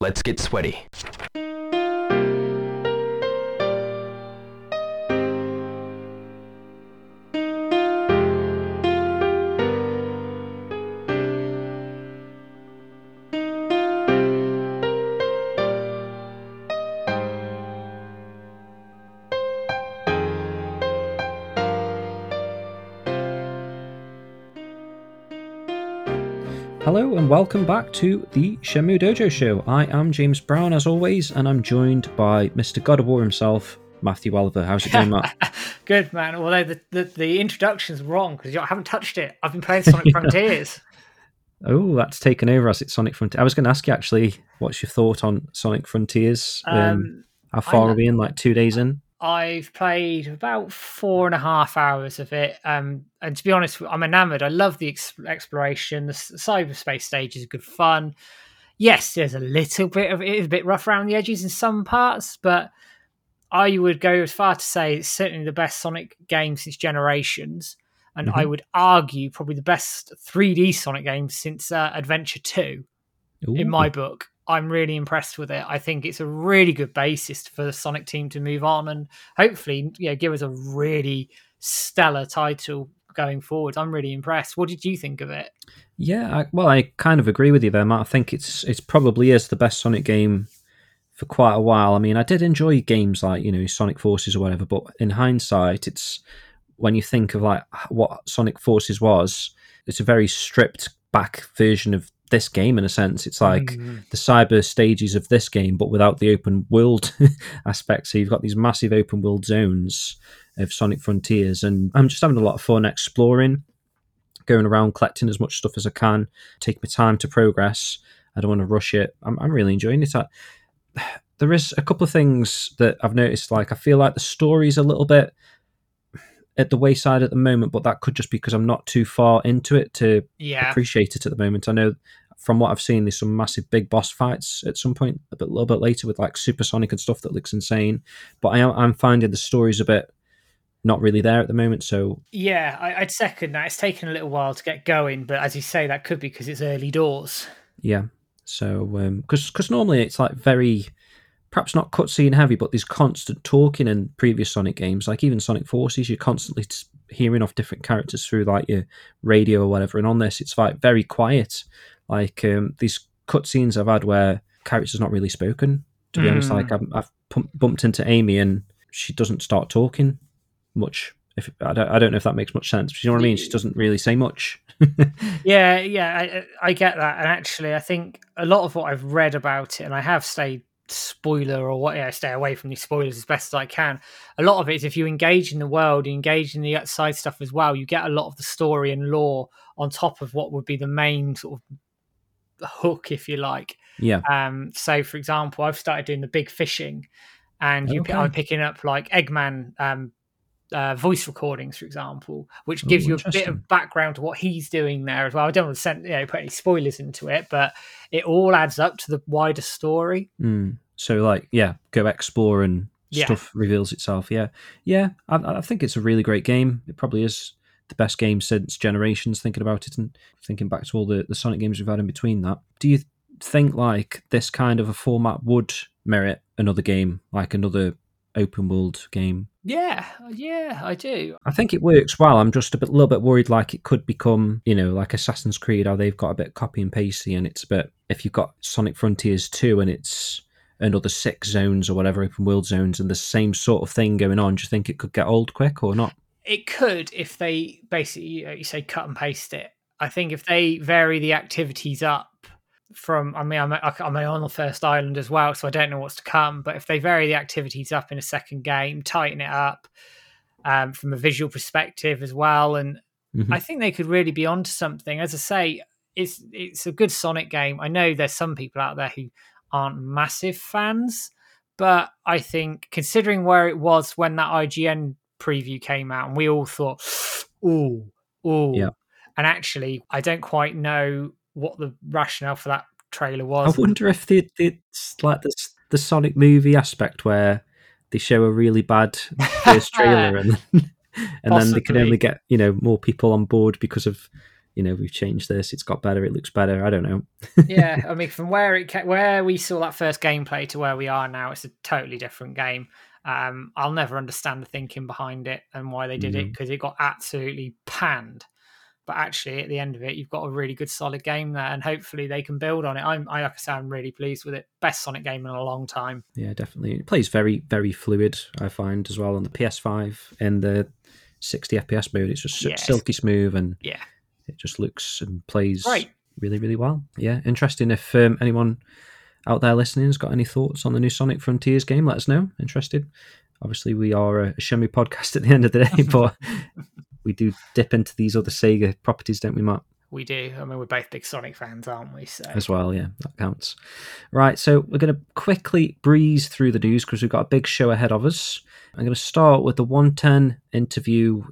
Let's get sweaty. And welcome back to the Shenmue Dojo Show. I am James Brown as always, and I'm joined by Mr. God of War himself, Matthew Oliver. How's it going, Matt? Good man. Although the the, the introduction's wrong because I haven't touched it. I've been playing Sonic Frontiers. oh, that's taken over as it's Sonic Frontiers. I was going to ask you actually, what's your thought on Sonic Frontiers? Um, Um, how far I- are we in? Like two days in? I've played about four and a half hours of it, um, and to be honest, I'm enamored. I love the ex- exploration. The s- cyberspace stage is good fun. Yes, there's a little bit of it is a bit rough around the edges in some parts, but I would go as far to say it's certainly the best Sonic game since Generations, and I would argue probably the best 3D Sonic game since uh, Adventure Two in my book. I'm really impressed with it. I think it's a really good basis for the Sonic team to move on and hopefully, you know, give us a really stellar title going forward. I'm really impressed. What did you think of it? Yeah, I, well, I kind of agree with you there, Matt. I think it's it's probably is the best Sonic game for quite a while. I mean, I did enjoy games like you know Sonic Forces or whatever, but in hindsight, it's when you think of like what Sonic Forces was, it's a very stripped back version of this game in a sense. It's like Mm. the cyber stages of this game, but without the open world aspect. So you've got these massive open world zones of Sonic Frontiers, and I'm just having a lot of fun exploring, going around collecting as much stuff as I can, taking my time to progress. I don't want to rush it. I'm, I'm really enjoying it. I, there is a couple of things that I've noticed. Like I feel like the story's a little bit at the wayside at the moment, but that could just be because I'm not too far into it to Yeah. appreciate it at the moment. I know from what I've seen, there's some massive big boss fights at some point a bit, little bit later with like supersonic and stuff that looks insane. But I am I'm finding the story's a bit not really there at the moment. So Yeah, I, I'd second that. It's taken a little while to get going, but as you say, that could be because it's early doors. yeah, so um, because because normally it's like very perhaps not cutscene heavy, but there's constant talking in previous Sonic games. Like even Sonic Forces, you're constantly t- hearing off different characters through like your radio or whatever. And on this, it's like very quiet. Like um, these cutscenes I've had where characters not really spoken. To be honest, Mm. like I've, I've bumped into Amy and she doesn't start talking much. If I don't, I don't know if that makes much sense. But you know what I mean? She doesn't really say much. Yeah, yeah, I, I get that. And actually, I think a lot of what I've read about it, and I have stayed spoiler or what, yeah, stay away from these spoilers as best as I can. A lot of it is if you engage in the world, you engage in the outside stuff as well, you get a lot of the story and lore on top of what would be the main sort of hook, if you like. yeah. Um, so, for example, I've started doing the big fishing, and you, Okay. I'm picking up like Eggman um, uh, voice recordings, for example, which gives Ooh, you a bit of background to what he's doing there as well. I don't want to send, you know, put any spoilers into it, but it all adds up to the wider story. Mm. So like, yeah, go explore and Yeah. stuff reveals itself. Yeah, yeah. I, I think it's a really great game. It probably is the best game since Generations. Thinking about it and thinking back to all the the Sonic games we've had in between that. Do you think like this kind of a format would merit another game, like another open world game? Yeah, uh, yeah, I do. I think it works well. I'm just a bit, little bit worried, like it could become, you know, like Assassin's Creed, how they've got a bit copy and pasty, and it's a bit. If you've got Sonic Frontiers two, and it's another six zones or whatever open world zones, and the same sort of thing going on, do you think it could get old quick or not? It could if they basically, you, know, you say cut and paste it. I think if they vary the activities up from, I mean, I'm, I'm on the first island as well, so I don't know what's to come. But if they vary the activities up in a second game, tighten it up um, from a visual perspective as well, and Mhm. I think they could really be onto something. As I say, it's it's a good Sonic game. I know there's some people out there who aren't massive fans, but I think considering where it was when that IGN preview came out, and we all thought, "Ooh, ooh," Yeah. and actually, I don't quite know what the rationale for that trailer was. I wonder if the it's like the the Sonic movie aspect where they show a really bad first trailer and and then they can only get you know more people on board because of you know, we've changed this, it's got better, it looks better. I don't know. yeah, I mean, from where it where we saw that first gameplay to where we are now, it's a totally different game. Um, I'll never understand the thinking behind it and why they did mm-hmm. it because it got absolutely panned. But actually, at the end of it, you've got a really good, solid game there, and hopefully they can build on it. I'm, I like I say, I'm really pleased with it. Best Sonic game in a long time. Yeah, definitely. It plays very, very fluid. I find as well on the PS5 in the 60 FPS mode. It's just yes. silky smooth and yeah, it just looks and plays right. really, really well. Yeah, interesting. If um, anyone out there listening has got any thoughts on the new Sonic Frontiers game, let us know. Interested. Obviously, we are a Shenmue podcast at the end of the day, but we do dip into these other Sega properties, don't we, Mark? We do. I mean, we're both big Sonic fans, aren't we? So. As well, yeah, that counts. Right, so we're going to quickly breeze through the news because we've got a big show ahead of us. I'm going to start with the 110 interview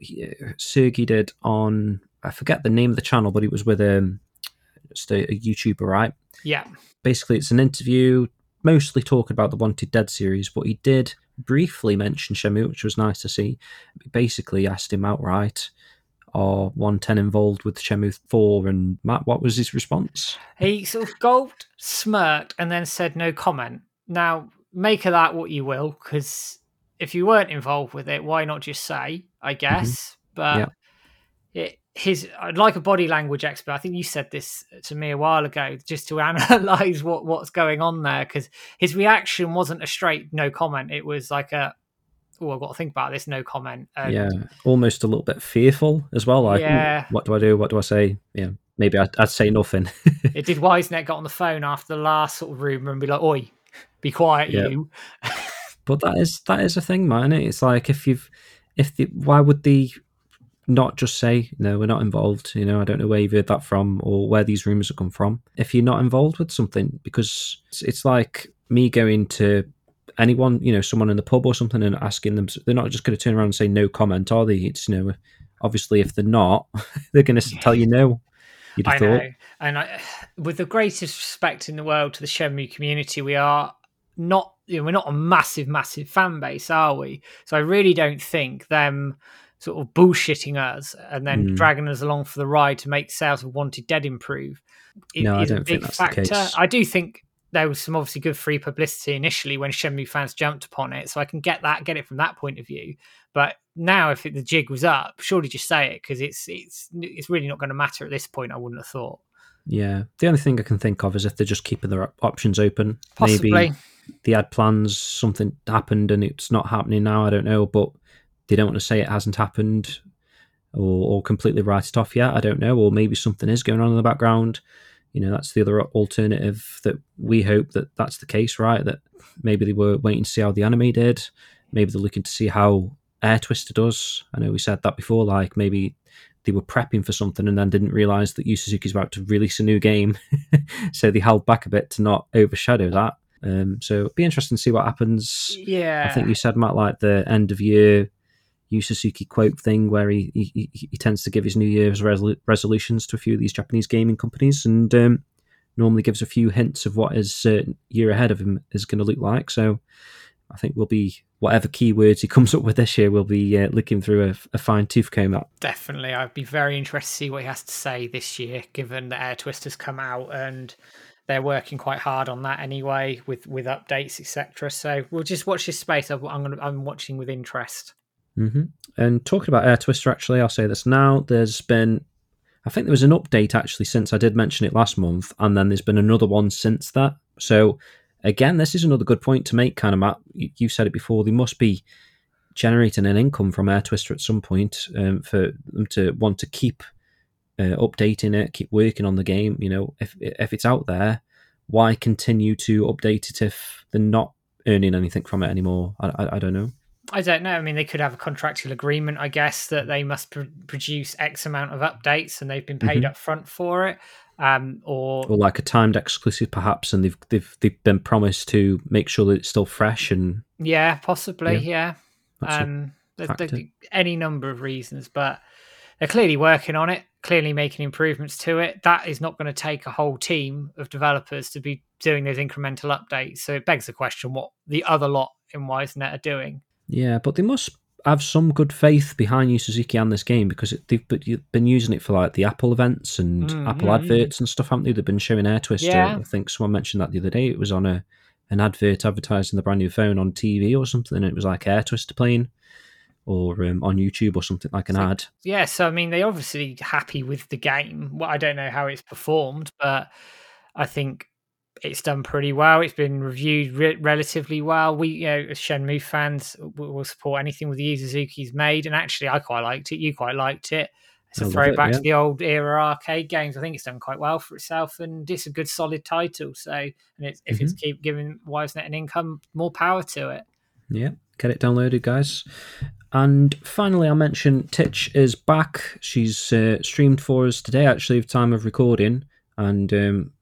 Sergey did on, I forget the name of the channel, but it was with um, just a, a YouTuber, right? Yeah. Basically, it's an interview mostly talking about the Wanted Dead series, but he did briefly mentioned Shenmue, which was nice to see. Basically asked him outright, are 110 involved with Shenmue 4? And Matt, what was his response? He sort of gulped, smirked, and then said no comment. Now, make of that what you will, because if you weren't involved with it, why not just say, I mm-hmm. guess? Mm-hmm. But yeah. it, his I'd like a body language expert. I think you said this to me a while ago, just to analyze what what's going on there, because his reaction wasn't a straight no comment. It was like a oh, I've got to think about this, no comment. And, yeah, almost a little bit fearful as well. Like, hmm, yeah. what do I do? What do I say? Yeah, maybe I'd, I'd say nothing. it did Wisenet got on the phone after the last sort of rumor and be like, "Oi, be quiet, yeah. you." but that is that is a thing, man. It's like if you've if the why would the not just say no we're not involved you know i don't know where you've heard that from or where these rumors have come from. If you're not involved with something because it's, it's like me going to anyone you know someone in the pub or something and asking them they're not just going to turn around and say no comment are they? It's you know obviously if they're not they're going to tell you no. You'd have I thought. know. and I, with the greatest respect in the world to the Shenmue community we are not you know, we're not a massive massive fan base are we? So i really don't think them sort of bullshitting us and then mm. dragging us along for the ride to make sales of Wanted Dead improve it no, I don't a big think that's factor. The case. I do think there was some obviously good free publicity initially when Shenmue fans jumped upon it, so I can get that, get it from that point of view. But now, if it, the jig was up, surely just say it because it's it's it's really not going to matter at this point. I wouldn't have thought. Yeah, the only thing I can think of is if they're just keeping their options open. Possibly. Maybe they had plans, something happened, and it's not happening now. I don't know, but they don't want to say it hasn't happened or, or completely write it off yet. I don't know. Or maybe something is going on in the background. You know, that's the other alternative that we hope that that's the case, right? That maybe they were waiting to see how the anime did. Maybe they're looking to see how Air Twister does. I know we said that before. Like maybe they were prepping for something and then didn't realize that Yu Suzuki's about to release a new game, so they held back a bit to not overshadow that. Um, so it'd be interesting to see what happens. Yeah, I think you said Matt, like the end of year Yu Suzuki quote thing where he, he, he tends to give his New Year's resol- resolutions to a few of these Japanese gaming companies and um, normally gives a few hints of what his uh, year ahead of him is going to look like. So I think we'll be whatever keywords he comes up with this year, we'll be uh, looking through a, a fine tooth comb at. Definitely, I'd be very interested to see what he has to say this year, given that Air Twister's come out and they're working quite hard on that anyway with with updates etc so we'll just watch this space i'm gonna, i'm watching with interest Mm-hmm. And talking about Air Twister, actually, I'll say this now. There's been, I think there was an update actually since I did mention it last month, and then there's been another one since that. So, again, this is another good point to make, kind of, Matt. You said it before. They must be generating an income from Air Twister at some point um, for them to want to keep uh, updating it, keep working on the game. You know, if if it's out there, why continue to update it if they're not earning anything from it anymore? I, I, I don't know. I don't know. I mean, they could have a contractual agreement, I guess, that they must pr- produce X amount of updates, and they've been paid mm-hmm. up front for it, um, or or like a timed exclusive, perhaps, and they've they've they've been promised to make sure that it's still fresh and yeah, possibly, yeah. yeah. Um, any number of reasons, but they're clearly working on it, clearly making improvements to it. That is not going to take a whole team of developers to be doing those incremental updates. So it begs the question: what the other lot in Wisenet are doing. Yeah, but they must. have some good faith behind Yu Suzuki and this game because it, they've been using it for like the Apple events and mm, Apple yeah, adverts yeah. and stuff, haven't they? They've been showing Air Twister. Yeah. I think someone mentioned that the other day. It was on a an advert advertising the brand new phone on TV or something, and it was like Air Twister playing or um, on YouTube or something like an so, ad. Yeah, so I mean, they're obviously happy with the game. Well, I don't know how it's performed, but I think it's done pretty well. It's been reviewed re- relatively well. We, you know, as Shenmue fans, will support anything with Yu Suzuki's made. And actually, I quite liked it. You quite liked it. It's a throwback it, yeah. to the old era arcade games. I think it's done quite well for itself, and it's a good solid title. So, and it's, if mm-hmm. it's keep giving WiseNet an income, more power to it. Yeah, get it downloaded, guys. And finally, I'll mention Titch is back. She's uh, streamed for us today, actually, of time of recording, and um,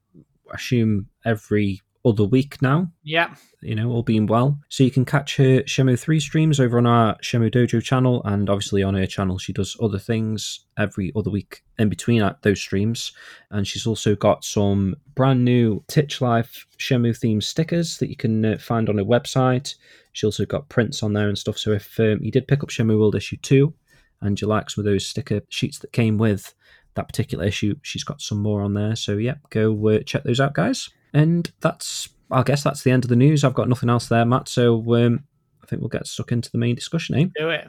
I assume every other week now. Yeah. You know, all being well. So you can catch her Shenmue 3 streams over on our Shenmue Dojo channel, and obviously on her channel, she does other things every other week in between those streams. And she's also got some brand new Titch Life Shenmue theme stickers that you can uh, find on her website. She also got prints on there and stuff. So if um, you did pick up Shenmue World Issue 2 and you like some of those sticker sheets that came with, that particular issue. She's got some more on there. So, yeah, go uh, check those out, guys. And that's, I guess that's the end of the news. I've got nothing else there, Matt. So, um, I think we'll get stuck into the main discussion, eh? Do it.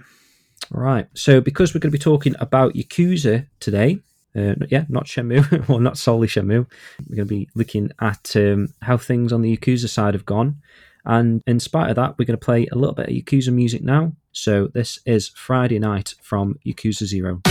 All right. So, because we're going to be talking about Yakuza today, uh, yeah, not Shenmue, well, not solely Shenmue. We're going to be looking at um, how things on the Yakuza side have gone. And in spite of that, we're going to play a little bit of Yakuza music now. So this is Friday Night from Yakuza Zero.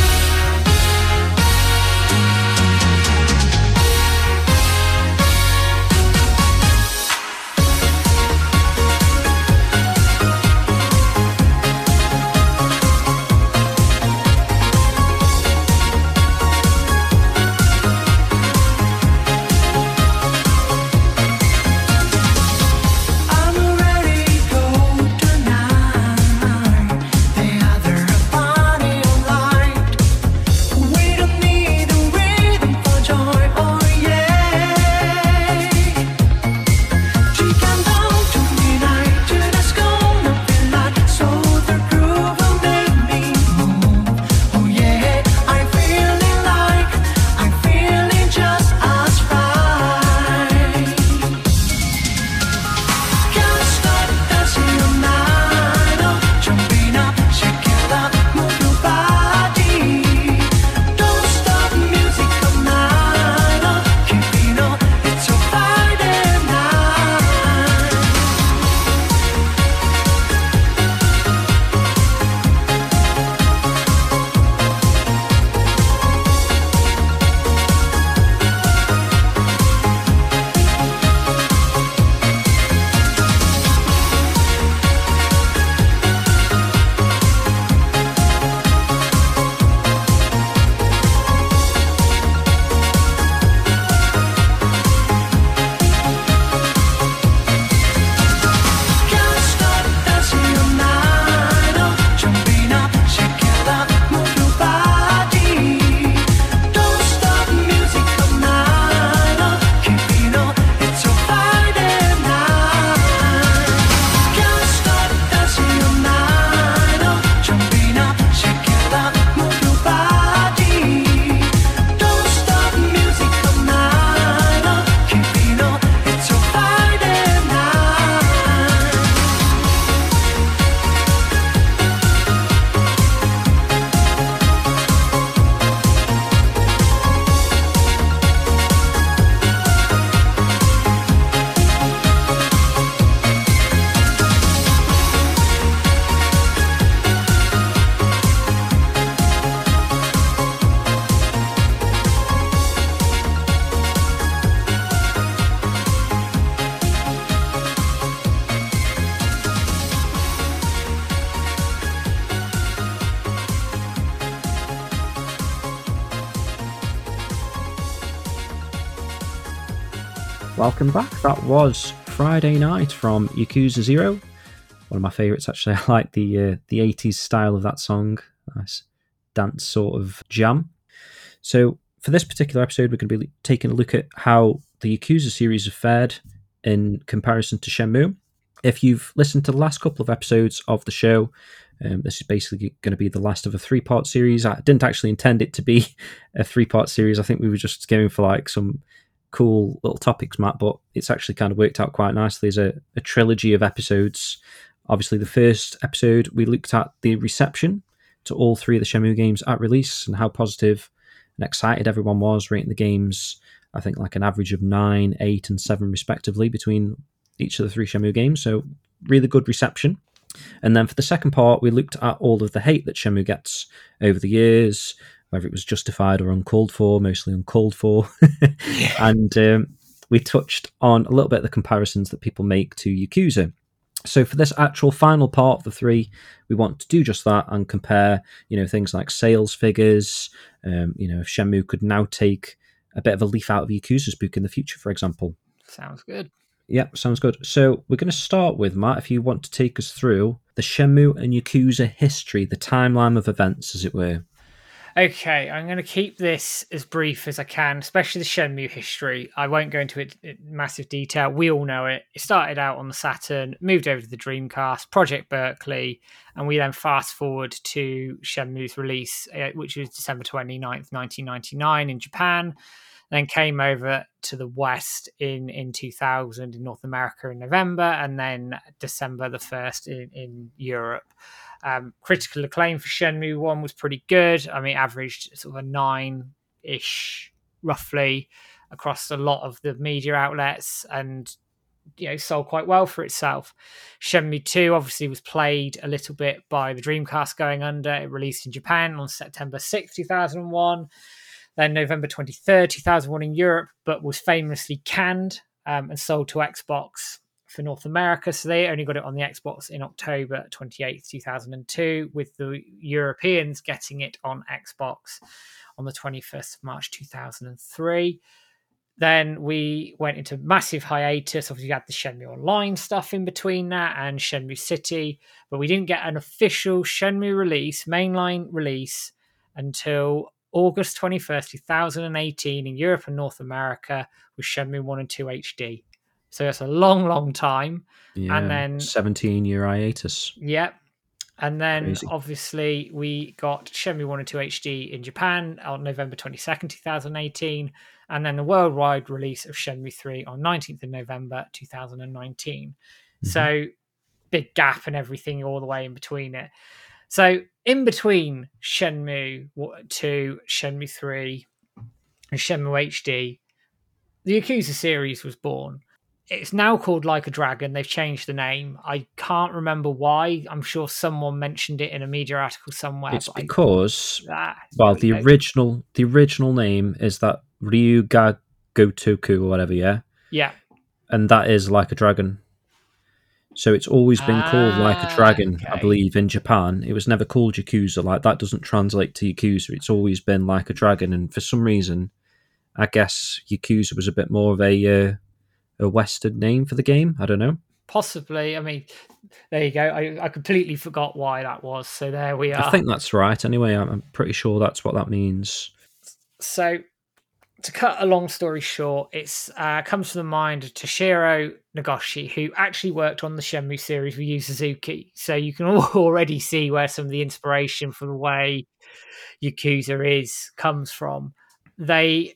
Welcome back. That was Friday Night from Yakuza Zero. One of my favourites, actually. I like the uh, the 80s style of that song. Nice dance sort of jam. So, for this particular episode, we're going to be taking a look at how the Yakuza series have fared in comparison to Shenmue. If you've listened to the last couple of episodes of the show, Um, this is basically going to be the last of a three part series. I didn't actually intend it to be a three part series. I think we were just going for like some cool little topics, Matt, but it's actually kind of worked out quite nicely as a, a trilogy of episodes. Obviously, the first episode we looked at the reception to all three of the Shenmue games at release and how positive and excited everyone was, rating the games, I think, like an average of nine, eight, and seven, respectively, between each of the three Shenmue games. So, really good reception. And then for the second part, we looked at all of the hate that Shenmue gets over the years, whether it was justified or uncalled for, mostly uncalled for. and um, we touched on a little bit of the comparisons that people make to Yakuza. So for this actual final part of the three, we want to do just that and compare, you know, things like sales figures. Um, you know, if Shenmue could now take a bit of a leaf out of Yakuza's book in the future, for example. Sounds good. Yeah, sounds good. So we're going to start with Matt. If you want to take us through the Shenmue and Yakuza history, the timeline of events, as it were. Okay, I'm going to keep this as brief as I can, especially the Shenmue history. I won't go into it in massive detail. We all know it. It started out on the Saturn, moved over to the Dreamcast, Project Berkeley, and we then fast forward to Shenmue's release, uh, which was December 29th, 1999 in Japan. Then came over to the West in, in 2000 in North America in November, and then December the 1st in, in Europe. Um, critical acclaim for Shenmue One was pretty good. I mean, averaged sort of a nine ish, roughly, across a lot of the media outlets, and you know sold quite well for itself. Shenmue Two obviously was played a little bit by the Dreamcast going under. It released in Japan on September 6, two thousand one. Then November 23rd, 2001 in Europe, but was famously canned um, and sold to Xbox for North America. So they only got it on the Xbox in October 28th, 2002, with the Europeans getting it on Xbox on the 21st of March 2003. Then we went into massive hiatus. Obviously, you had the Shenmue Online stuff in between that and Shenmue City, but we didn't get an official Shenmue release, mainline release, until August 21st, 2018 in Europe and North America with Shenmue 1 and 2 HD. So that's a long, long time. Yeah, and then 17 year hiatus. Yep. And then Crazy. obviously we got Shenmue 1 and 2 HD in Japan on November 22nd, 2018. And then the worldwide release of Shenmue 3 on 19th of November 2019. Mm-hmm. So big gap and everything all the way in between it. So in between Shenmue 2, Shenmue 3, and Shenmue HD, the Yakuza series was born it's now called Like a Dragon. They've changed the name. I can't remember why. I'm sure someone mentioned it in a media article somewhere. It's but I- because, Ah, well, the original the original name is that Ryuga Gotoku or whatever, yeah, yeah, and that is like a dragon. So it's always been called like a Ah, dragon, I believe, in Japan. It was never called Yakuza. Like that doesn't translate to Yakuza. It's always been like a dragon, and for some reason, I guess Yakuza was a bit more of a uh, a Western name for the game. I don't know. possibly. I mean, there you go. I, I completely forgot why that was. So there we are. I think that's right. Anyway, I'm, I'm pretty sure that's what that means. so to cut a long story short, it's uh, comes to the mind of Toshiro Nagoshi, who actually worked on the Shenmue series with Yu Suzuki. So you can already see where some of the inspiration for the way Yakuza is comes from. They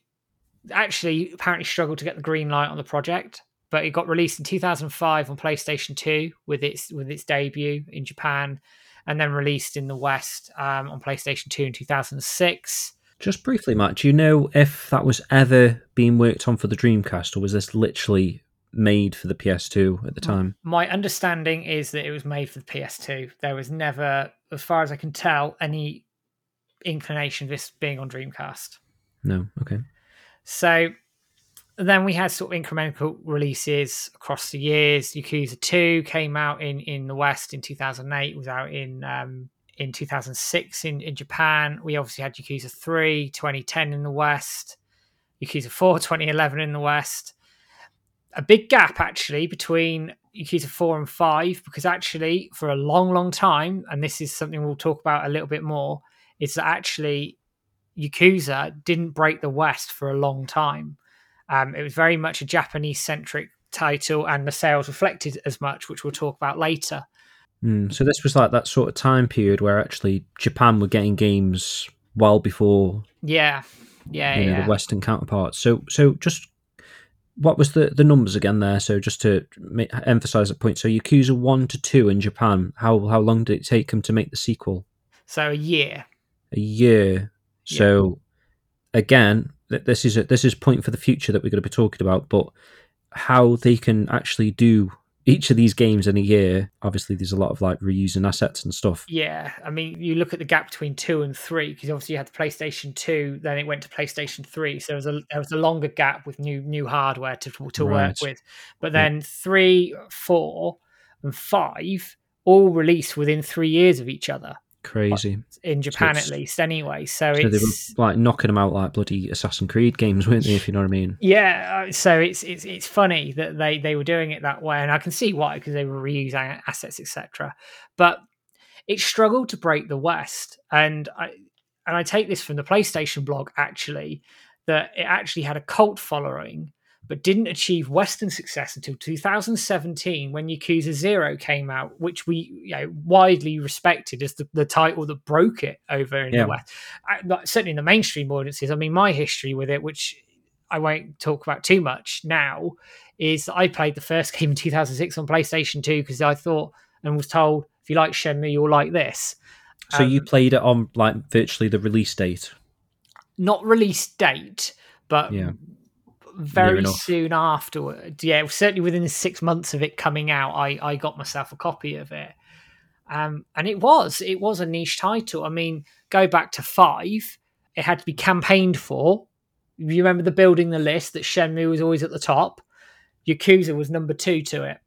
actually apparently struggled to get the green light on the project, but it got released in 2005 on PlayStation 2 with its with its debut in Japan, and then released in the West um, on PlayStation 2 in 2006. Just briefly, Matt, do you know if that was ever being worked on for the Dreamcast, or was this literally made for the PS2 at the time? My understanding is that it was made for the PS2. There was never, as far as I can tell, any inclination of this being on Dreamcast. No. Okay. So then we had sort of incremental releases across the years. Yakuza 2 came out in, in the West in 2008, was out in um, in 2006 in, in Japan. We obviously had Yakuza 3, 2010 in the West, Yakuza 4, 2011 in the West. A big gap actually between Yakuza 4 and 5, because actually for a long, long time, and this is something we'll talk about a little bit more, is that actually Yakuza didn't break the West for a long time. Um, it was very much a Japanese centric title, and the sales reflected as much, which we'll talk about later. Mm, so this was like that sort of time period where actually Japan were getting games well before Yeah, yeah, you know yeah. the Western counterparts. So so just what was the the numbers again there? So just to make, emphasize that point. So Yakuza one to two in Japan. How how long did it take them to make the sequel? So a year. A year. So again, this is a, this is point for the future that we're going to be talking about. But how they can actually do each of these games in a year. Obviously, there's a lot of like reusing assets and stuff. Yeah, I mean, you look at the gap between two and three because obviously you had the PlayStation Two, then it went to PlayStation Three, so there was a there was a longer gap with new new hardware to to work with. But Yeah. then three, four, and five all released within three years of each other Crazy. in Japan, it's- at least. Anyway, so So they it's were like knocking them out like bloody Assassin's Creed games, weren't they? If you know what I mean. Yeah, uh, so it's it's it's funny that they they were doing it that way, and I can see why because they were reusing assets, etc. But it struggled to break the West, and I and I take this from the PlayStation blog actually that it actually had a cult following, but didn't achieve Western success until 2017 when Yakuza Zero came out, which we you know widely respected as the, the title that broke it over in Yeah. the West. I, certainly in the mainstream audiences. I mean, my history with it, which I won't talk about too much now, is that I played the first game in 2006 on PlayStation 2 because I thought and was told if you like Shenmue, you'll like this. So you Um, played it on like virtually the release date. Not release date, but Yeah. Very soon afterwards. Yeah, certainly within six months of it coming out, I, I got myself a copy of it. Um, and it was it was a niche title. I mean, go back to five, it had to be campaigned for. You remember the building the list that Shenmue was always at the top. Yakuza was number two to it,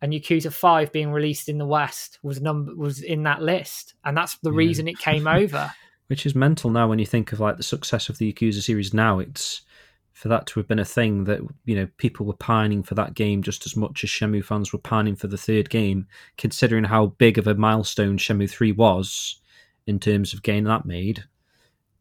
and Yakuza Five being released in the West was number was in that list, and that's the Yeah. reason it came over. which is mental now when you think of like the success of the Yakuza series now. It's for that to have been a thing that you know people were pining for that game just as much as Shenmue fans were pining for the third game, considering how big of a milestone Shenmue Three was in terms of getting that made.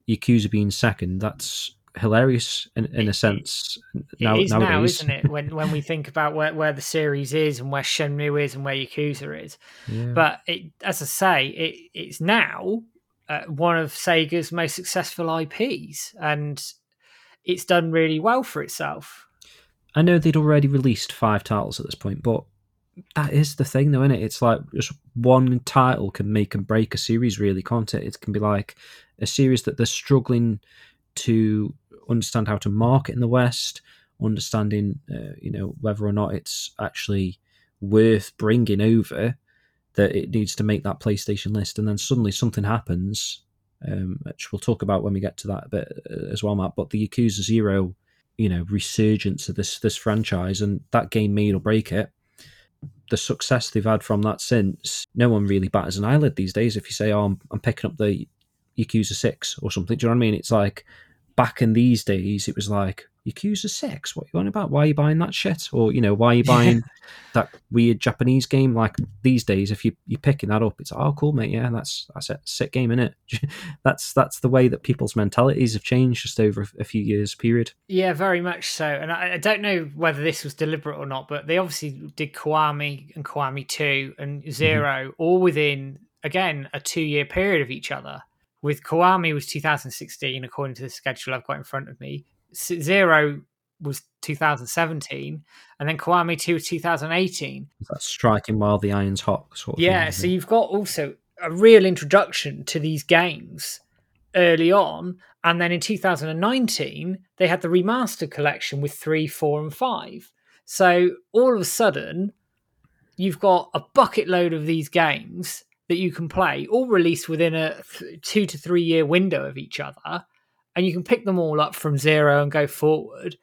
Yakuza being second, that's hilarious in, in a sense. Now, it is now, isn't it? When when we think about where, where the series is and where Shenmue is and where Yakuza is, Yeah. but it, as I say, it it's now uh, one of Sega's most successful IPs, and it's done really well for itself. I know they'd already released five titles at this point, but that is the thing, though, isn't it? It's like just one title can make and break a series, really, can't it? It can be like a series that they're struggling to understand how to market in the West, understanding, uh, you know, whether or not it's actually worth bringing over. That it needs to make that PlayStation list, and then suddenly something happens, um, which we'll talk about when we get to that bit uh, as well, Matt. But the Yakuza Zero you know resurgence of this this franchise and that game made or break it the success they've had from that since no one really batters an eyelid these days if you say oh i'm, I'm picking up the yakuza 6 or something do you know what i mean it's like back in these days it was like yakuza 6 what are you on about? Why are you buying that shit? Or you know why are you buying that weird japanese game? Like these days if you, you're picking that up it's like, oh cool mate. Yeah that's that's a sick game in it that's that's the way that people's mentalities have changed just over a few years period. Yeah, very much so. And I, I don't know whether this was deliberate or not, but they obviously did Kiwami and Kiwami 2 and mm-hmm. 0 all within, again, a two year period of each other. With Kiwami was 2016, according to the schedule I've got in front of me. Zero was 2017, and then Kiwami 2 was 2018. That's striking while the iron's hot. Sort of Yeah, thing, so you've got also a real introduction to these games early on, and then in 2019 they had the remastered collection with three, four, and five. So all of a sudden, you've got a bucket load of these games that you can play, all released within a th- two to three year window of each other, and you can pick them all up from zero and go forward.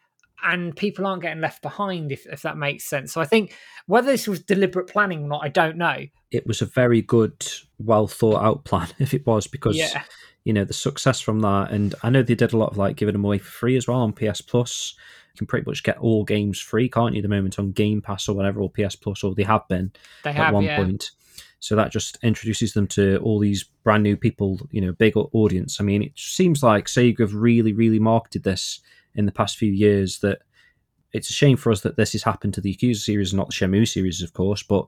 And people aren't getting left behind, if, if that makes sense. So I think whether this was deliberate planning or not, I don't know. it was a very good, well thought out plan. If it was because Yeah. you know the success from that, and I know they did a lot of like giving them away for free as well on PS Plus. You can pretty much get all games free, can't you? At the moment on Game Pass or whatever, or PS Plus, or they have been They at have, one yeah. point. So that just introduces them to all these brand new people, you know, big audience. I mean, it seems like Sega have really, really marketed this in the past few years. That it's a shame for us that this has happened to the Yakuza series, not the Shenmue series, of course. But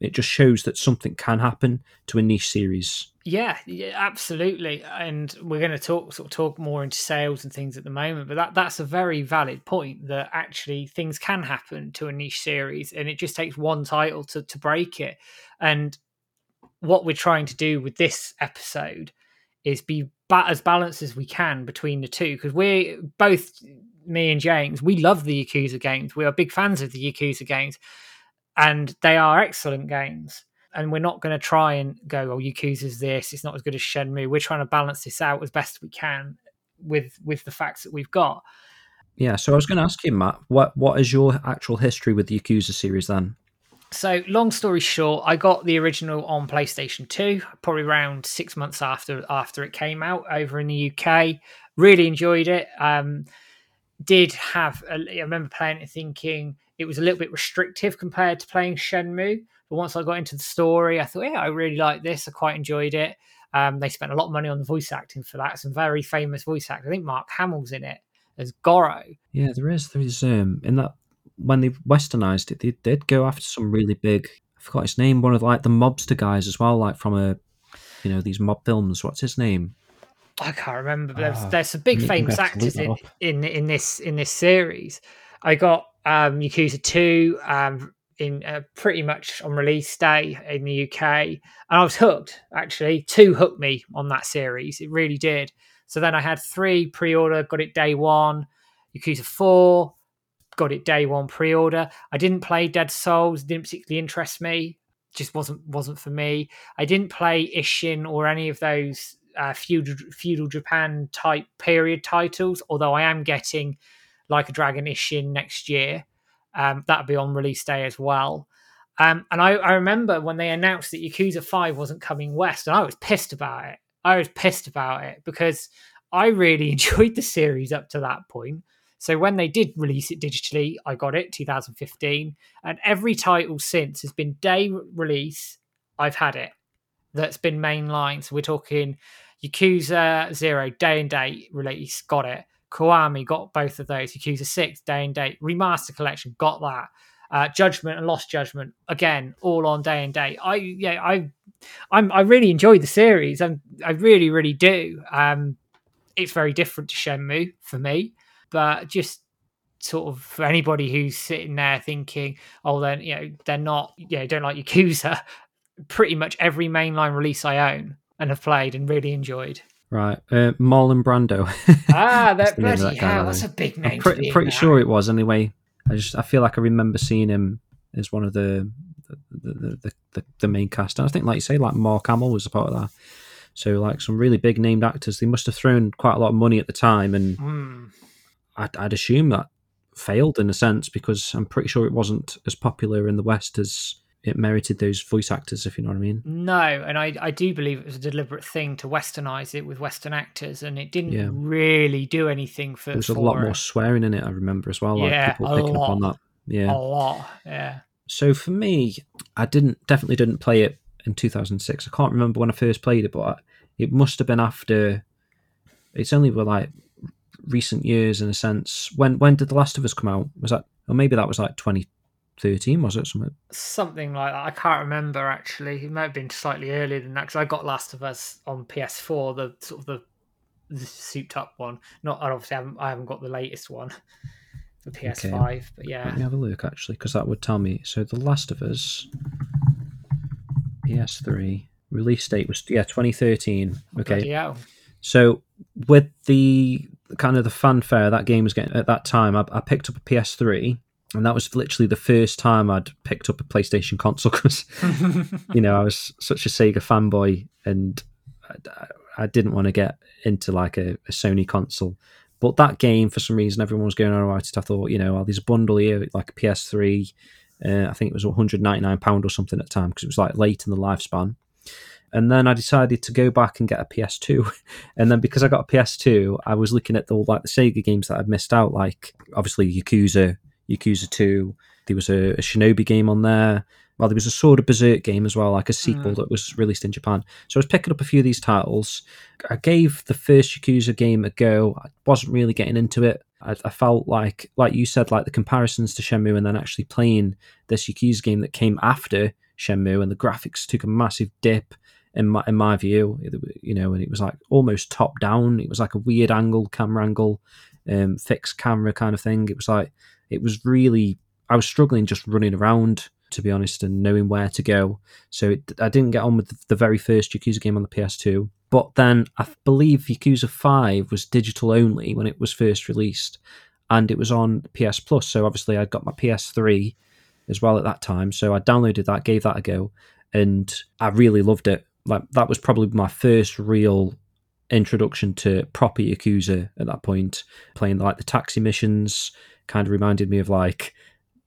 it just shows that something can happen to a niche series. Yeah, yeah, absolutely. And we're going to talk sort of talk more into sales and things at the moment, but that that's a very valid point that actually things can happen to a niche series, and it just takes one title to to break it. And what we're trying to do with this episode is be ba- as balanced as we can between the two because we're both me and James we love the Yakuza games. We are big fans of the Yakuza games, and they are excellent games. And we're not going to try and go, "Oh, Yakuza's this; it's not as good as Shenmue." We're trying to balance this out as best we can with with the facts that we've got. Yeah, so I was going to ask you, Matt, what what is your actual history with the Yakuza series then? So, long story short, I got the original on PlayStation 2, probably around six months after after it came out over in the UK. Really enjoyed it. Um, did have, a, I remember playing it thinking it was a little bit restrictive compared to playing Shenmue. But once I got into the story, I thought, yeah, I really like this. I quite enjoyed it. Um, they spent a lot of money on the voice acting for that. Some very famous voice actors. I think Mark Hamill's in it as Goro. Yeah, there is. There is um in that when they westernized it, they did go after some really big. I forgot his name. One of like the mobster guys as well, like from a, you know, these mob films. What's his name? I can't remember, but there's, uh, there's some big famous actors in, in in this in this series. I got um, Yakuza two um, in uh, pretty much on release day in the UK, and I was hooked. Actually, two hooked me on that series. It really did. So then I had three pre-order, got it day one. Yakuza four, got it day one pre-order. I didn't play Dead Souls, didn't particularly interest me. Just wasn't wasn't for me. I didn't play Ishin or any of those uh, feudal feudal Japan type period titles. Although I am getting like a Dragon Ishin next year. Um, that'll be on release day as well. Um, and I, I remember when they announced that Yakuza Five wasn't coming west, and I was pissed about it. I was pissed about it because I really enjoyed the series up to that point. So when they did release it digitally, I got it 2015, and every title since has been day release. I've had it. That's been mainline. So we're talking Yakuza Zero day and date release, got it. Kiwami got both of those. Yakuza Six day and date remaster collection, got that. Uh, Judgment and Lost Judgment again, all on day and date. I yeah, I I'm I really enjoyed the series. i I really really do. Um, it's very different to Shenmue for me but just sort of for anybody who's sitting there thinking, oh, then you know they're not, you know, don't like Yakuza. Pretty much every mainline release I own and have played and really enjoyed. Right, uh, Marlon Brando. ah, that bloody that hell, that's a big name. I'm pretty, pretty sure it was anyway. I just I feel like I remember seeing him as one of the the the, the, the main cast. And I think, like you say, like Mark Hamill was a part of that. So like some really big named actors. They must have thrown quite a lot of money at the time, and mm. I'd, I'd assume that failed in a sense because I'm pretty sure it wasn't as popular in the West as it merited those voice actors, if you know what I mean. No, and I, I do believe it was a deliberate thing to westernize it with Western actors, and it didn't yeah. really do anything for. There was a lot more swearing in it. I remember as well. Like yeah, people picking lot. up on that. Yeah, a lot. Yeah. So for me, I didn't definitely didn't play it in 2006. I can't remember when I first played it, but it must have been after. It's only like recent years in a sense. When when did The Last of Us come out? Was that or maybe that was like 2013? Was it something? Something like that. I can't remember actually. It might have been slightly earlier than that because I got Last of Us on PS4, the sort of the, the souped up one. Not obviously I haven't, I haven't got the latest one for PS5, okay. but yeah. Let me have a look actually because that would tell me. So The Last of Us PS3 release date was yeah 2013. Okay. Yeah. So with the kind of the fanfare that game was getting at that time, I, I, picked up a PS3, and that was literally the first time I'd picked up a PlayStation console because, you know, I was such a Sega fanboy, and I, I didn't want to get into like a, a, Sony console. But that game, for some reason, everyone was going on about it. I thought, you know, well, there's a bundle here, like a PS3. Uh, I think it was 199 pound or something at the time because it was like late in the lifespan. And then I decided to go back and get a PS2. And then because I got a PS2, I was looking at all like the Sega games that I'd missed out, like obviously Yakuza, Yakuza 2. There was a, a Shinobi game on there. Well, there was a Sword of Berserk game as well, like a sequel mm. that was released in Japan. So I was picking up a few of these titles. I gave the first Yakuza game a go. I wasn't really getting into it. I, I, felt like, like you said, like the comparisons to Shenmue, and then actually playing this Yakuza game that came after Shenmue, and the graphics took a massive dip in my in my view. You know, and it was like almost top down. It was like a weird angle, camera angle, um, fixed camera kind of thing. It was like it was really. I was struggling just running around to be honest, and knowing where to go. So it, I didn't get on with the very first Yakuza game on the PS2. But then I believe Yakuza 5 was digital only when it was first released, and it was on PS Plus. So obviously I got my PS3 as well at that time. So I downloaded that, gave that a go, and I really loved it. Like that was probably my first real introduction to proper Yakuza at that point. Playing like the taxi missions kind of reminded me of like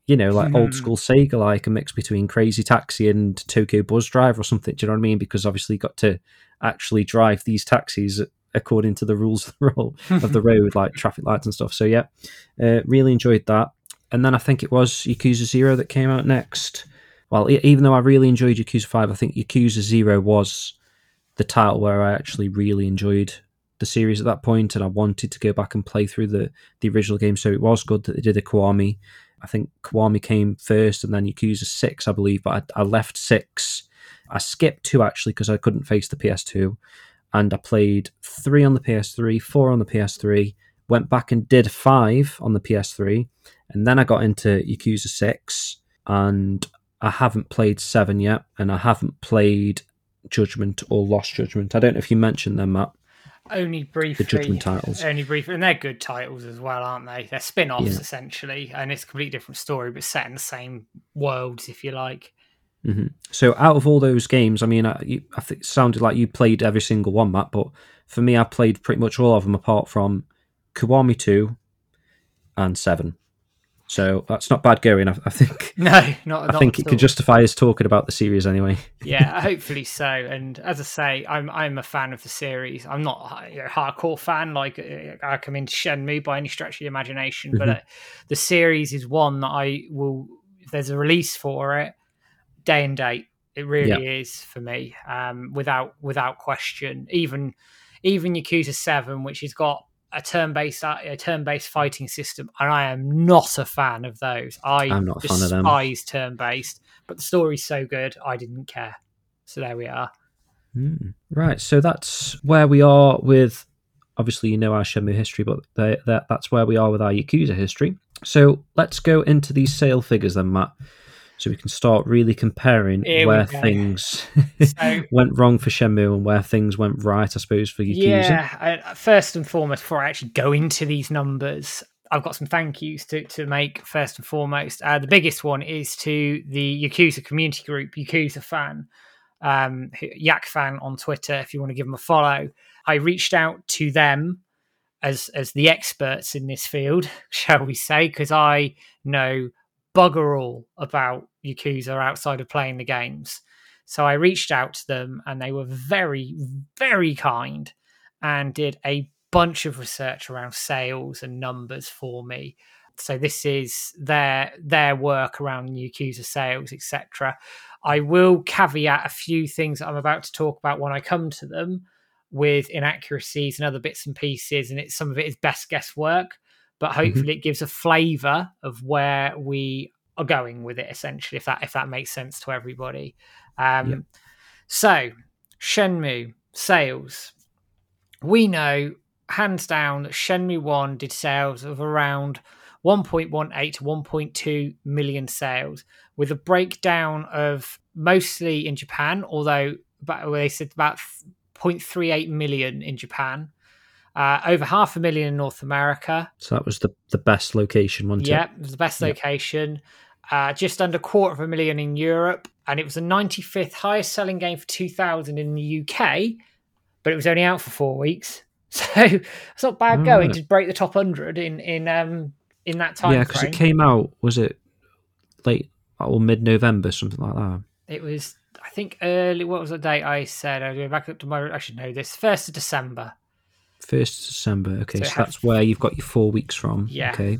you know, like mm. old hmm. school Sega, like a mix between Crazy Taxi and Tokyo Buzz Drive or something. Do you know what I mean? Because obviously, you got to actually drive these taxis according to the rules of the road, of the road like traffic lights and stuff. So yeah, uh, really enjoyed that. And then I think it was Yakuza Zero that came out next. Well, even though I really enjoyed Yakuza Five, I think Yakuza Zero was the title where I actually really enjoyed the series at that point, and I wanted to go back and play through the the original game. So it was good that they did a Kiwami I think Kiwami came first and then Yakuza 6, I believe, but I, I left 6. I skipped 2 actually because I couldn't face the PS2. And I played 3 on the PS3, 4 on the PS3, went back and did 5 on the PS3. And then I got into Yakuza 6 and I haven't played 7 yet. And I haven't played Judgment or Lost Judgment. I don't know if you mentioned them, Matt. Only briefly. The Judgment titles. Only briefly. And they're good titles as well, aren't they? They're spin offs, yeah. essentially. And it's a completely different story, but set in the same worlds, if you like. Mm-hmm. So, out of all those games, I mean, I, you, I think it sounded like you played every single one, Matt, but for me, I played pretty much all of them apart from Kiwami 2 and 7. So that's not bad going. I, I think. No, not. I not think it could justify us talking about the series anyway. yeah, hopefully so. And as I say, I'm I'm a fan of the series. I'm not a hardcore fan like uh, I come into Shenmue by any stretch of the imagination, but mm-hmm. uh, the series is one that I will. If there's a release for it, day and date, it really yeah. is for me, um, without without question. Even even Yakuza Seven, which has got a turn-based a turn-based fighting system, and I am not a fan of those. I I'm not a fan of them. despise turn-based, but the story's so good, I didn't care. So there we are. Mm. Right, so that's where we are with. Obviously, you know our Shenmue history, but they, that, that's where we are with our Yakuza history. So let's go into these sale figures then, Matt so we can start really comparing Here where things so, went wrong for Shenmue and where things went right, I suppose, for Yakuza. Yeah, I, first and foremost, before I actually go into these numbers, I've got some thank yous to, to make first and foremost. Uh, the biggest one is to the Yakuza community group, Yakuza fan, um, Yak fan on Twitter. If you want to give them a follow, I reached out to them as as the experts in this field, shall we say, because I know bugger all about Yakuza outside of playing the games. So I reached out to them and they were very, very kind and did a bunch of research around sales and numbers for me. So this is their their work around Yakuza sales, etc. I will caveat a few things that I'm about to talk about when I come to them with inaccuracies and other bits and pieces, and it's some of it is best guesswork, but mm-hmm. hopefully mm-hmm. it gives a flavour of where we are going with it essentially if that if that makes sense to everybody um yep. so shenmue sales we know hands down that shenmue 1 did sales of around 1.18 to 1.2 million sales with a breakdown of mostly in japan although they said about 0.38 million in japan uh, over half a million in North America. So that was the, the best location, wasn't yeah, it? Yeah, it was the best location uh, just under quarter of a million in Europe, and it was the 95th highest selling game for 2000 in the UK, but it was only out for four weeks. So it's not bad going to break the top 100 in in um in that time. Yeah, because it came out, was it late or mid November, something like that? It was, I think, early. What was the date I said? I go back up to my. I should know this. First of December. First December. Okay, so, so that's where you've got your four weeks from. Yeah. Okay.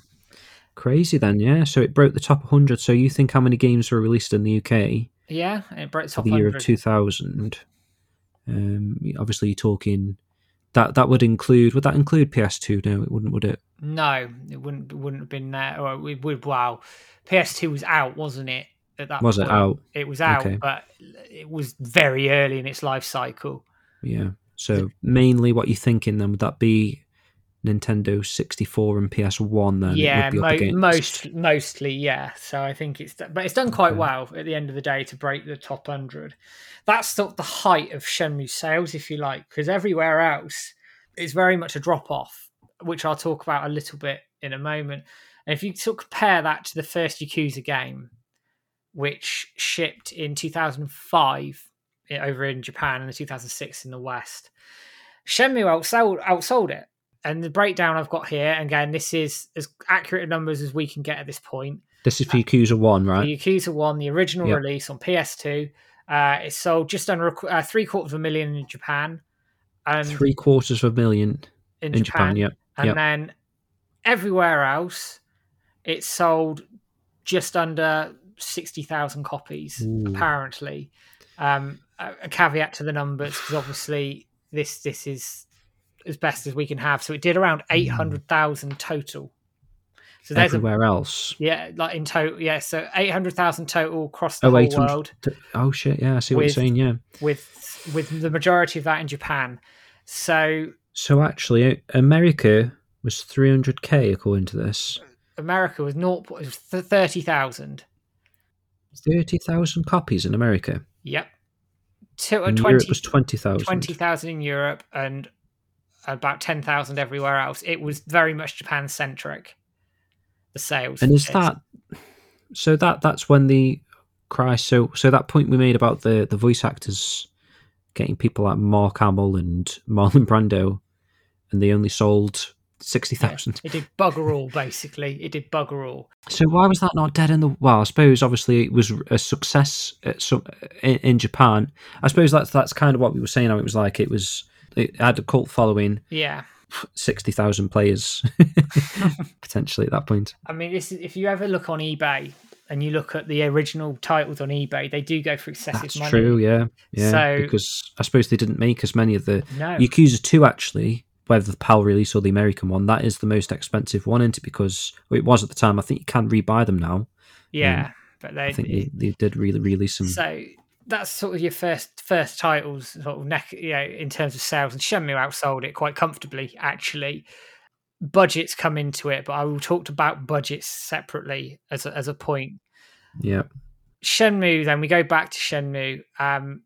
Crazy then, yeah. So it broke the top 100. So you think how many games were released in the UK? Yeah, it broke top the year of 2000. Um, obviously, you're talking that that would include. Would that include PS2? No, it wouldn't. Would it? No, it wouldn't. Wouldn't have been there. Or it would. Wow, PS2 was out, wasn't it? at that Was point. it out? It was out, Okay. but it was very early in its life cycle. Yeah. So mainly, what you're thinking then would that be Nintendo 64 and PS One? Then yeah, would be up mo- most mostly, yeah. So I think it's, but it's done quite Okay. well at the end of the day to break the top hundred. That's sort of the height of Shenmue sales, if you like, because everywhere else it's very much a drop off, which I'll talk about a little bit in a moment. And if you sort of compare that to the first Yakuza game, which shipped in 2005 over in Japan and 2006 in the West, Shenmue outsold, outsold it. And the breakdown I've got here, again, this is as accurate numbers as we can get at this point. This is for Yakuza One, right? The Yakuza One, the original Yeah. release on PS2, uh, it sold just under a uh, three quarters of a million in Japan, and Three quarters of a million in, in Japan, Japan. Yeah. and yep. then everywhere else, it sold just under sixty thousand copies. Ooh. Apparently, um, a, a caveat to the numbers because obviously this this is as best as we can have. So it did around hmm. eight hundred thousand total. So there's a Everywhere else. yeah, like in total, yeah. So eight hundred thousand total across the Oh, whole 800 world, T- Oh shit! Yeah, I see what With- you're saying. Yeah. with with the majority of that in Japan. So So actually, America was 300k according to this. America was naught it was th- thirty thousand. 30,000 copies in America. Yep, to, In 20 Europe was 20,000. 20,000 in Europe and about ten thousand everywhere else. It was very much Japan centric. The sales And is It's- that so? That that's when the cry. So so that point we made about the the voice actors getting people like Mark Hamill and Marlon Brando, and they only sold sixty thousand. it did bugger all basically. It did bugger all. So why was that not dead in the? Well, I suppose obviously it was a success at some, in, in Japan. I suppose that's that's kind of what we were saying. How it was like it was it had a cult following, Yeah, sixty thousand players potentially at that point. I mean, this is if you ever look on eBay and you look at the original titles on eBay, they do go for excessive That's money. true. Yeah, yeah. So- because I suppose they didn't make as many of the No, Yakuza Two actually. Whether the PAL release or the American one, that is the most expensive one, into because well, it was at the time. I think you can rebuy them now. yeah, um, but they, I think they, they did really release them. so that's sort of your first first titles sort of neck you know in terms of sales and Shenmue outsold it quite comfortably actually. Budgets come into it but I will talk about budgets separately as a, as a point. Yeah, Shenmue then we go back to Shenmue. Um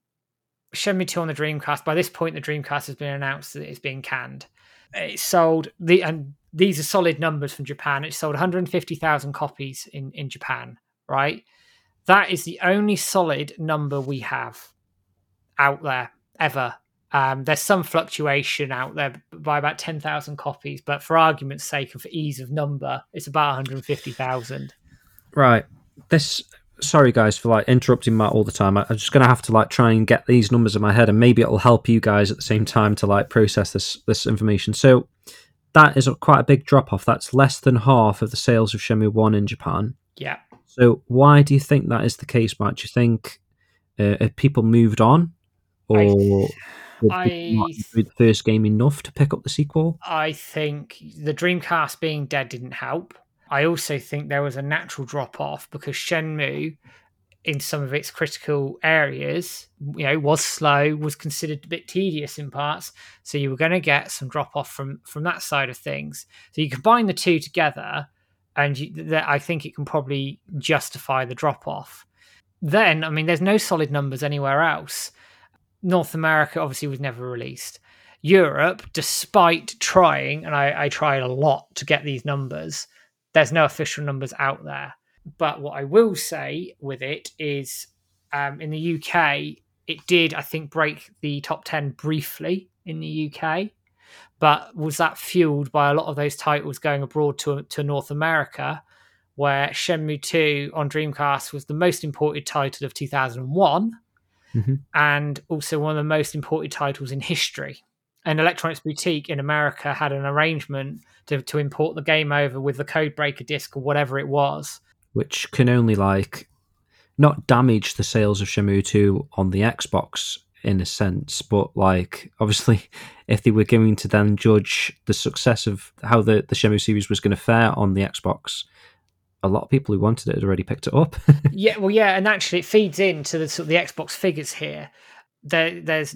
Shenmue 2 on the Dreamcast by this point the Dreamcast has been announced that it's being canned. It sold the and these are solid numbers from Japan. It sold 150,000 copies in in Japan right that is the only solid number we have out there ever. Um, there's some fluctuation out there by about 10,000 copies, but for argument's sake and for ease of number, it's about 150,000. right. This. Sorry, guys, for like interrupting Matt all the time. I- I'm just gonna have to like try and get these numbers in my head, and maybe it'll help you guys at the same time to like process this this information. So that is a, quite a big drop off. That's less than half of the sales of Shenmue One in Japan. Yeah. So why do you think that is the case, Matt? Do you think uh, have people moved on, or I- did not the first game enough to pick up the sequel? I think the Dreamcast being dead didn't help. I also think there was a natural drop off because Shenmue, in some of its critical areas, you know, was slow, was considered a bit tedious in parts. So you were going to get some drop off from from that side of things. So you combine the two together, and you, that I think it can probably justify the drop off. Then, I mean, there's no solid numbers anywhere else. North America obviously was never released. Europe, despite trying, and I, I tried a lot to get these numbers, there's no official numbers out there. But what I will say with it is um, in the UK, it did, I think, break the top 10 briefly in the UK. But was that fueled by a lot of those titles going abroad to, to North America, where Shenmue 2 on Dreamcast was the most imported title of 2001 Mhm. and also one of the most imported titles in history? and Electronics Boutique in America had an arrangement to, to import the game over with the Codebreaker disc or whatever it was. which can only like not damage the sales of Shenmue 2 on the Xbox in a sense, but like obviously if they were going to then judge the success of how the, the Shenmue series was going to fare on the Xbox, a lot of people who wanted it had already picked it up. yeah, well, yeah, and actually, it feeds into the sort of the Xbox figures here. There, there's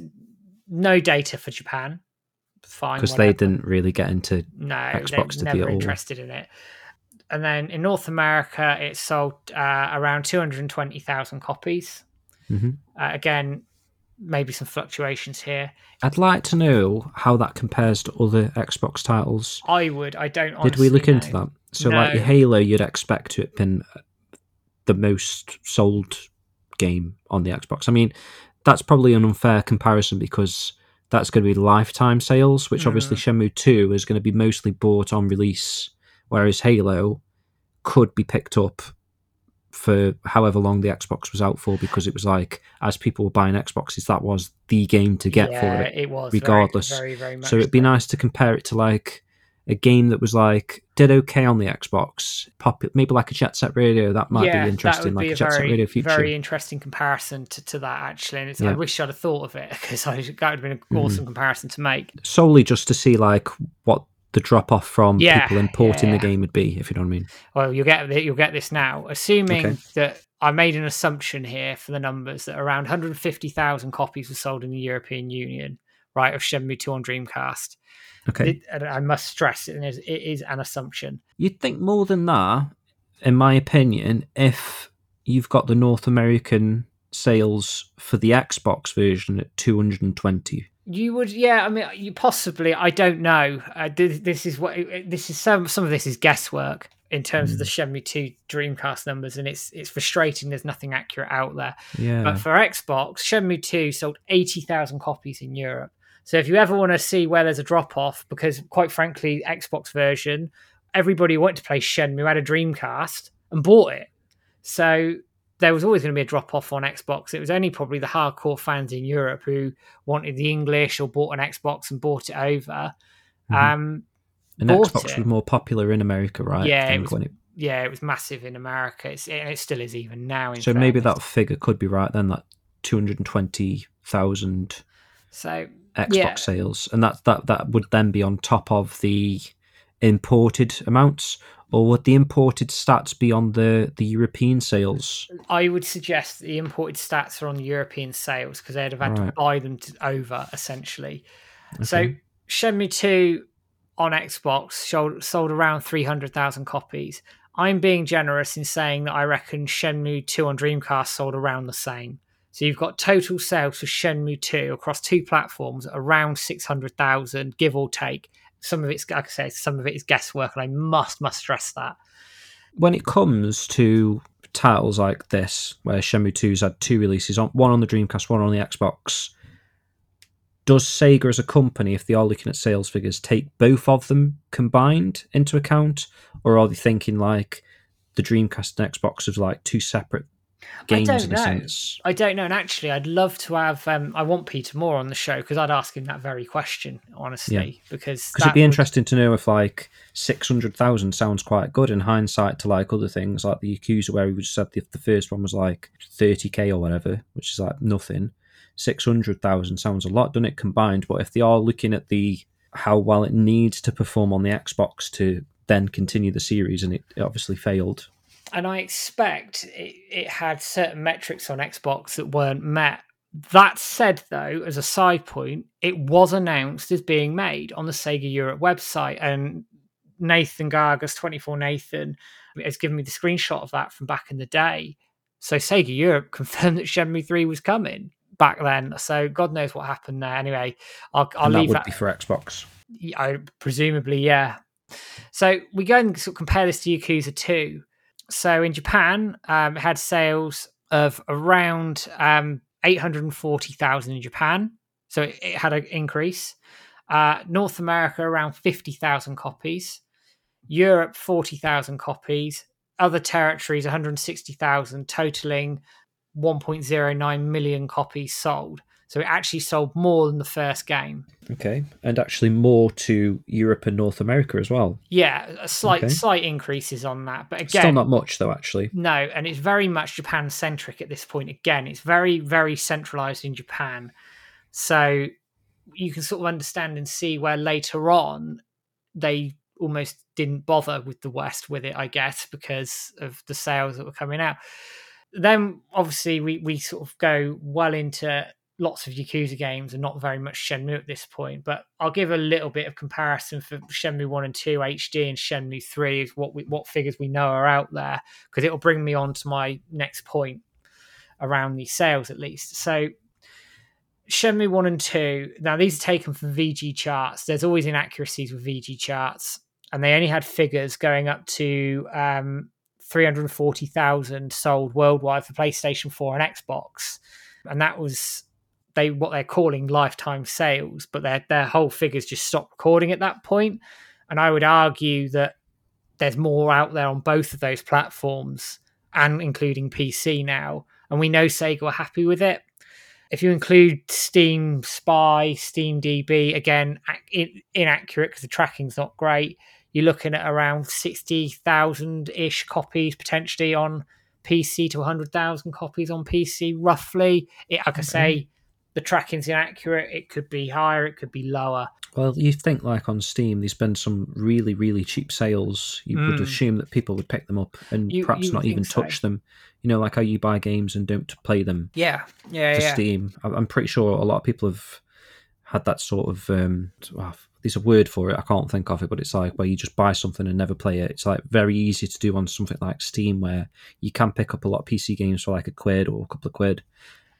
no data for Japan. Fine, because they didn't really get into no Xbox they're they never interested in it. And then in North America, it sold uh, around two hundred twenty thousand copies. Mhm. Uh, again, maybe some fluctuations here. I'd like to know how that compares to other Xbox titles. I would. I don't. Did we look into that? So, like your Halo, you'd expect to have been the most sold game on the Xbox. I mean, that's probably an unfair comparison because that's going to be lifetime sales, which obviously Mm. Shenmue 2 is going to be mostly bought on release, whereas Halo could be picked up for however long the Xbox was out for because it was like, as people were buying Xboxes, that was the game to get yeah, for it. It was regardless. Very, very, much. So it'd be so. nice to compare it to like a game that was like did okay on the Xbox, pop maybe like a Jet Set Radio. That might yeah, be interesting, like be a Jet Set very, Radio Future. very interesting comparison to, to that actually. And it's, I wish I'd have thought of it because I, that would have been an Mhm. awesome comparison to make. Solely just to see like what the drop off from Yeah, people importing yeah. the game would be, if you know what I mean. Well, you'll get you'll get this now. Assuming Okay. that I made an assumption here for the numbers that around 150,000 copies were sold in the European Union, right, of Shenmue 2 on Dreamcast. Okay. It- and I must stress it is, it is an assumption. You'd think more than that, in my opinion, if you've got the North American sales for the Xbox version at 220. You would, yeah. I mean, you possibly. I don't know. Uh, this, this is what this is. Some some of this is guesswork in terms of the Shenmue 2 Dreamcast numbers, and it's it's frustrating. There's nothing accurate out there. Yeah. But for Xbox, Shenmue 2 sold 80,000 copies in Europe. So if you ever want to see where there's a drop off, because quite frankly, Xbox version, everybody who wanted to play Shenmue had a Dreamcast and bought it. So there was always going to be a drop off on Xbox. It was only probably the hardcore fans in Europe who wanted the English or bought an Xbox and bought it over. Mhm. Um, and Xbox it. was more popular in America, right? Yeah, it was it- yeah, it was massive in America. It's, and it still is even now. In so maybe that figure could be right then, that 220,000 So Xbox Yeah. sales, and that that that would then be on top of the imported amounts, or would the imported stats be on the the European sales? I would suggest the imported stats are on the European sales because they'd have had to buy them to, over essentially. So Shenmue 2 on Xbox sold, sold around 300,000 copies. I'm being generous in saying that I reckon Shenmue 2 on Dreamcast sold around the same. So you've got total sales for Shenmue 2 across two platforms around 600,000, give or take. Some of it's, like I say, some of it is guesswork, and I must, must stress that. when it comes to titles like this, where Shenmue 2's had two releases, on one on the Dreamcast, one on the Xbox, does Sega as a company, if they are looking at sales figures, take both of them combined into account, or are they thinking like the Dreamcast and Xbox as like two separate games don't in a know. sense? I don't know, and actually, I'd love to have. Um, I want Peter Moore on the show because I'd ask him that very question, honestly, because Because it'd be would- interesting to know if like six hundred thousand sounds quite good in hindsight to like other things like the Yakuza, where we just said the, the first one was like thirty k or whatever, which is like nothing. Six hundred thousand sounds a lot, doesn't it? Combined, but if they are looking at the how well it needs to perform on the Xbox to then continue the series, and it, it obviously failed. And I expect it, it had certain metrics on Xbox that weren't met. That said, though, as a side point, it was announced as being made on the Sega Europe website, and Nathan Gargas, twenty four Nathan, has given me the screenshot of that from back in the day. So Sega Europe confirmed that Shenmue three was coming back then. So God knows what happened there. Anyway, I'll, I'll that leave would that. be for Xbox. I presumably, yeah. So we go and sort of compare this to Yakuza 2. So in Japan, um, it had sales of around um, 840,000 in Japan. So it, it had an increase. Uh, North America, around 50,000 copies. Europe, 40,000 copies. Other territories, 160,000, totaling 1.09 million copies sold. So it actually sold more than the first game. Okay, and actually more to Europe and North America as well. Yeah, a slight Okay. slight increases on that, but again, Still not much though, actually. no, and it's very much Japan centric at this point. Again, it's very very centralized in Japan, so you can sort of understand and see where later on they almost didn't bother with the West with it, I guess, because of the sales that were coming out. Then obviously we we sort of go well into lots of Yakuza games and not very much Shenmue at this point. But I'll give a little bit of comparison for Shenmue One and Two HD and Shenmue Three is what we, what figures we know are out there because it'll bring me on to my next point around these sales at least. So Shenmue 1 and 2, now these are taken from VG charts. There's always inaccuracies with VG charts, and they only had figures going up to um, 340,000 sold worldwide for PlayStation 4 and Xbox. And that was they what they're calling lifetime sales, but their their whole figures just stopped recording at that point. And I would argue that there's more out there on both of those platforms and including PC now. And we know Sega were happy with it. If you include Steam Spy, Steam DB, again, in, inaccurate because the tracking's not great. You're looking at around 60,000 ish copies potentially on PC to 100,000 copies on PC, roughly. It, like I mm-hmm. say, the tracking's inaccurate. It could be higher, it could be lower. Well, you think like on Steam, there's been some really, really cheap sales. You mm. would assume that people would pick them up and you, perhaps you not even so. touch them. You know, like how you buy games and don't play them. Yeah, yeah, to yeah. Steam. I'm pretty sure a lot of people have had that sort of. Um, well, there's a word for it. I can't think of it, but it's like where you just buy something and never play it. It's like very easy to do on something like Steam, where you can pick up a lot of PC games for like a quid or a couple of quid,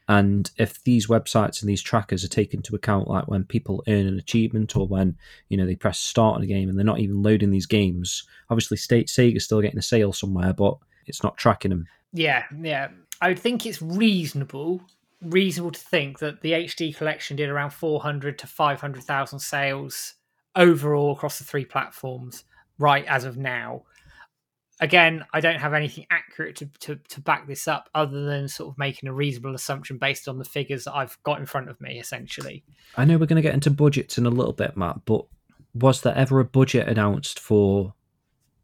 and if these websites and these trackers are taken into account, like when people earn an achievement or when you know they press start on a game and they're not even loading these games, obviously State Sega's still getting a sale somewhere, but it's not tracking them. Yeah, yeah. I would think it's reasonable, reasonable to think that the HD collection did around four hundred to five hundred thousand sales overall across the three platforms right as of now again, I don't have anything accurate to, to, to back this up other than sort of making a reasonable assumption based on the figures that I've got in front of me, essentially. I know we're going to get into budgets in a little bit, Matt, but was there ever a budget announced for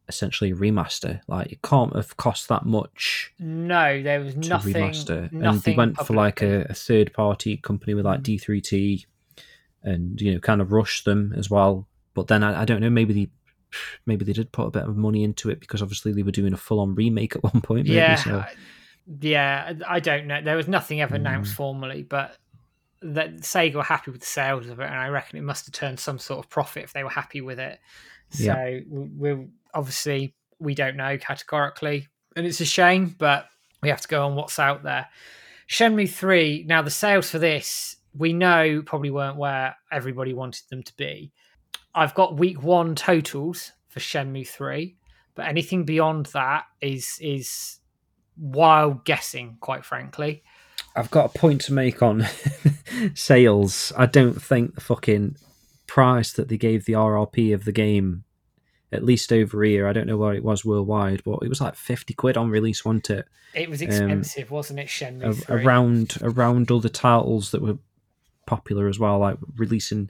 essentially a remaster? Like, it can't have cost that much. No, there was nothing. Remaster. Nothing and they went for like a, a third party company with like mm. D3T and, you know, kind of rushed them as well. But then I, I don't know, maybe the maybe they did put a bit of money into it because obviously they were doing a full on remake at one point. Maybe, yeah, so. yeah, I don't know. There was nothing ever announced mm. formally, but that Sega were happy with the sales of it, and I reckon it must have turned some sort of profit if they were happy with it. So yeah. we're obviously we don't know categorically, and it's a shame, but we have to go on what's out there. Shenmue three. Now the sales for this we know probably weren't where everybody wanted them to be. I've got week one totals for Shenmue three, but anything beyond that is is wild guessing, quite frankly. I've got a point to make on sales. I don't think the fucking price that they gave the RRP of the game, at least over here, I don't know what it was worldwide, but it was like fifty quid on release, wasn't it? It was um, expensive, um, wasn't it? Shenmue a, around around other titles that were popular as well, like releasing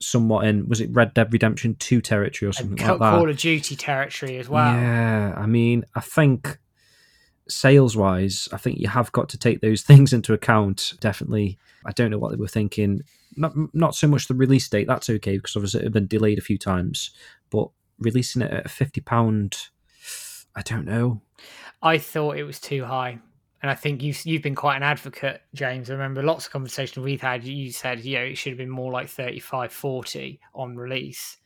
somewhat in was it Red Dead Redemption Two territory or something like that? Call of Duty territory as well. Yeah, I mean, I think sales wise, I think you have got to take those things into account. Definitely, I don't know what they were thinking. Not not so much the release date. That's okay because obviously it had been delayed a few times, but releasing it at a fifty pound, I don't know. I thought it was too high and I think you've you've been quite an advocate, James. I remember lots of conversations we've had. You said, you know, it should have been more like 35, 40 on release.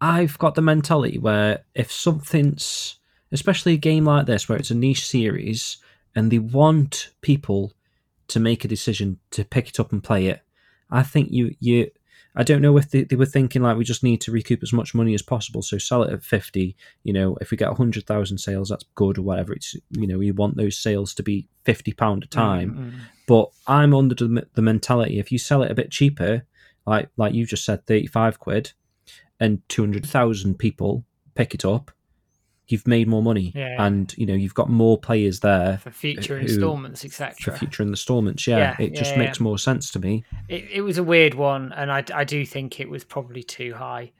I've got the mentality where if something's, especially a game like this, where it's a niche series, and they want people to make a decision to pick it up and play it, I think you you I don't know if they, they were thinking like we just need to recoup as much money as possible, so sell it at fifty. You know, if we get hundred thousand sales, that's good or whatever. It's you know, you want those sales to be fifty pound a time. Mm-hmm. But I'm under the, the mentality if you sell it a bit cheaper, like like you just said, thirty five quid, and two hundred thousand people pick it up, you've made more money yeah. and you know you've got more players there for future who, installments etc for future installments yeah, yeah it just yeah, makes more sense to me. It, it was a weird one and I, I do think it was probably too high.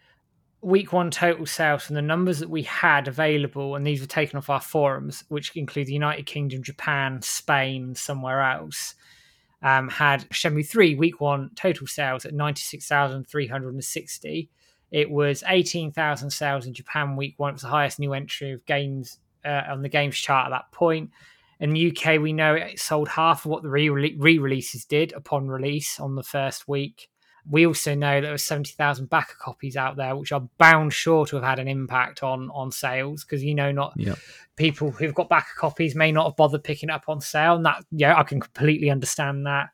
Week one total sales from the numbers that we had available and these were taken off our forums which include the united kingdom japan spain somewhere else um, had Shenmue 3 week one total sales at 96,360 It was 18,000 sales in Japan week one. It was the highest new entry of games uh, on the games chart at that point. In the UK, we know it sold half of what the re releases did upon release on the first week. We also know there were 70,000 backer copies out there, which are bound sure to have had an impact on on sales because you know not Yep. people who've got backer copies may not have bothered picking it up on sale, and that yeah, I can completely understand that.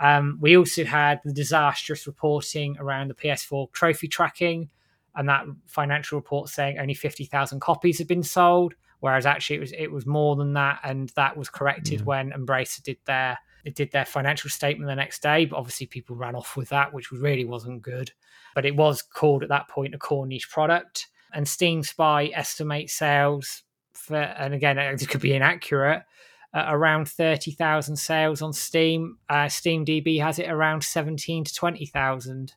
Um, we also had the disastrous reporting around the PS4 trophy tracking, and that financial report saying only 50,000 copies had been sold, whereas actually it was it was more than that, and that was corrected Yeah. when Embracer did their it did their financial statement the next day. But obviously, people ran off with that, which really wasn't good. But it was called at that point a core niche product, and Steam Spy estimates sales for, and again, it could be inaccurate. Uh, around 30,000 sales on Steam. Uh, Steam DB has it around 17 to 20,000.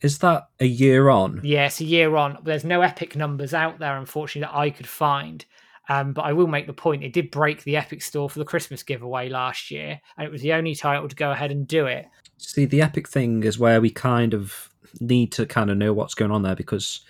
Is that a year on? Yeah, a year on. There's no Epic numbers out there, unfortunately, that I could find. Um, but I will make the point it did break the Epic store for the Christmas giveaway last year, and it was the only title to go ahead and do it. See, the epic thing is where we kind of need to kind of know what's going on there because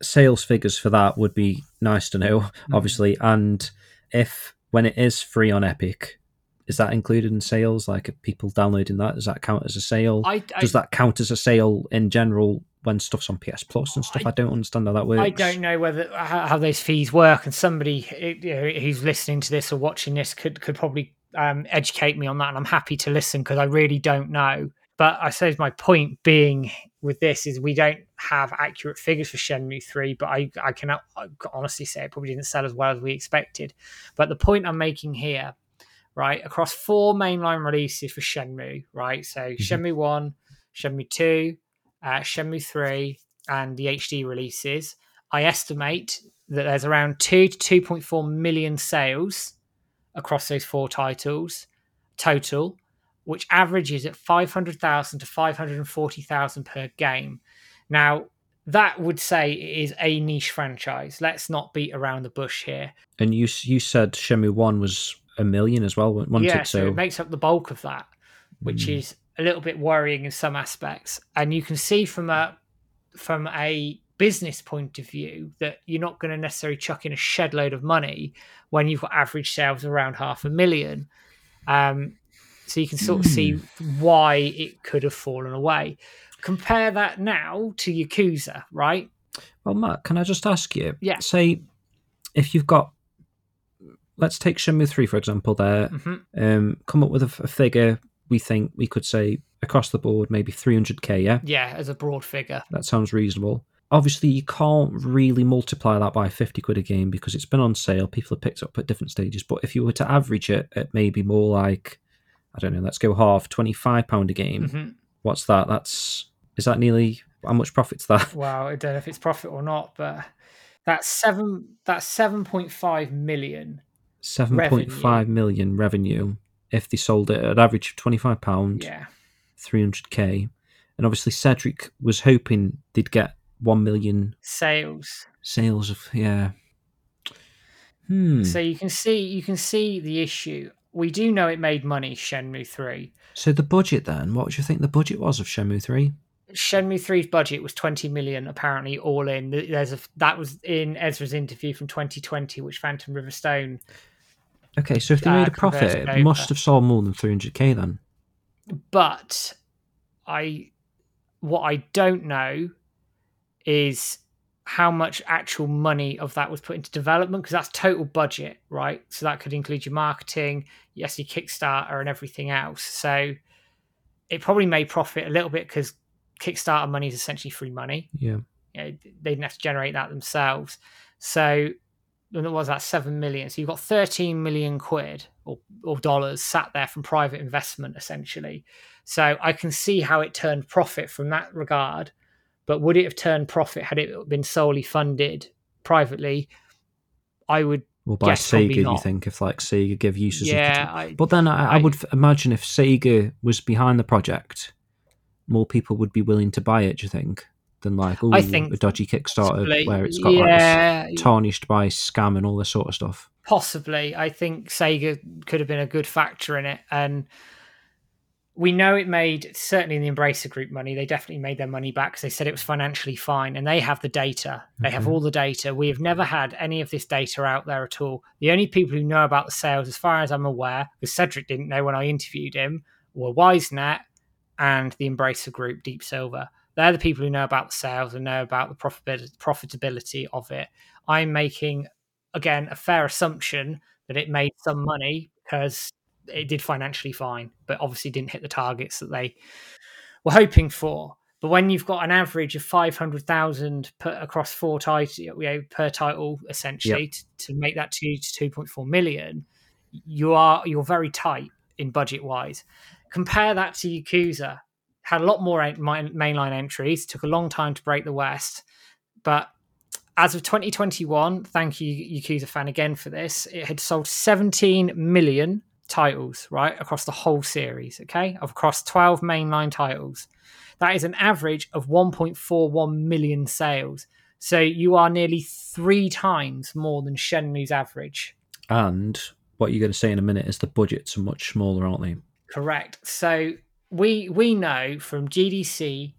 sales figures for that would be nice to know, obviously. And if when it is free on Epic, is that included in sales? Like, people downloading that, does that count as a sale? I, I, does that count as a sale in general when stuff's on PS Plus and stuff? I, don't understand how that works. I don't know whether how, how those fees work, and somebody you know, who's listening to this or watching this could could probably um, educate me on that, and I'm happy to listen because I really don't know. But I suppose my point being with this is we don't have accurate figures for Shenmue 3, but I, I can honestly say it probably didn't sell as well as we expected. But the point I'm making here, right, across four mainline releases for Shenmue, right, so Shenmue 1, Shenmue 2, uh, Shenmue 3, and the HD releases, I estimate that there's around 2 to 2.4 million sales across those four titles total, which averages at 500,000 to 540,000 per game. Now, that would say it is a niche franchise. Let's not beat around the bush here. And you you said Shenmue One was a million as well, wasn't yeah, it? so it makes up the bulk of that, which Mm. is a little bit worrying in some aspects. And you can see from a from a business point of view that you're not going to necessarily chuck in a shed load of money when you've got average sales around half a million. Um, so you can sort of see why it could have fallen away. Compare that now to Yakuza, right? Well, Matt, can I just ask you? Yeah. Say, if you've got, let's take Shenmue 3, for example, there, hmm um, come up with a figure we think we could say across the board, maybe 300k, yeah? Yeah, as a broad figure. That sounds reasonable. Obviously, you can't really multiply that by 50 quid a game because it's been on sale. People have picked it up at different stages. But if you were to average it at maybe more like, I don't know, let's go half, £25 a game, hmm what's that? That's, is that nearly, how much profit's that? Well, I don't know if it's profit or not, but that's seven. That's seven point five million. seven point five million revenue if they sold it at an average of twenty five pound, Yeah, three hundred k, and obviously Cedric was hoping they'd get one million sales. sales of yeah. Hmm. So you can see you can see the issue. We do know it made money. Shenmue three. So the budget then, what do you think the budget was of Shenmue three? Shenmue 3's budget was 20 million apparently all in. There's a that was in Ezra's interview from 2020 which Phantom River Stone Okay, so if they Uh, made a profit, it must have sold more than three hundred k then. but I what I don't know is how much actual money of that was put into development because that's total budget, right? So that could include your marketing, yes, your Kickstarter, and everything else. So it probably made profit a little bit because Kickstarter money is essentially free money. Yeah. You know, they didn't have to generate that themselves. So and it was that seven million. So you've got thirteen million quid or, or dollars sat there from private investment, essentially. So I can see how it turned profit from that regard. But would it have turned profit had it been solely funded privately? I would, Well, by Yes, Sega, you think if like Sega give Suzuki yeah. I, But then I, I I- would imagine if Sega was behind the project, more people would be willing to buy it. Do you think than like ooh, I think a dodgy Kickstarter possibly, where it's got yeah, this tarnished by scam and all this sort of stuff? possibly. I think Sega could have been a good factor in it, and we know it made certainly in the Embracer Group money. They definitely made their money back because they said it was financially fine, and they have the data. They have Mhm. all the data. We have never had any of this data out there at all. The only people who know about the sales, as far as I'm aware, because Cedric didn't know when I interviewed him, were YsNet and the Embracer Group, Deep Silver. They're the people who know about the sales and know about the profit- profitability of it. I'm making again a fair assumption that it made some money because it did financially fine, but obviously didn't hit the targets that they were hoping for. But when you've got an average of five hundred thousand across four titles, you know, per title, essentially to, to make that two to two point four million, you are you're very tight in budget wise. Compare that to Yakuza, had a lot more mainline entries, took a long time to break the West, but as of 2021, thank you, Yakuza fan, again for this. It had sold 17 million titles, right, across the whole series, okay, across 12 mainline titles. That is an average of 1.41 million sales. So you are nearly three times more than Shenmue's average. And what you're going to say in a minute is the budgets are much smaller, aren't they? Correct. So we we know from GDC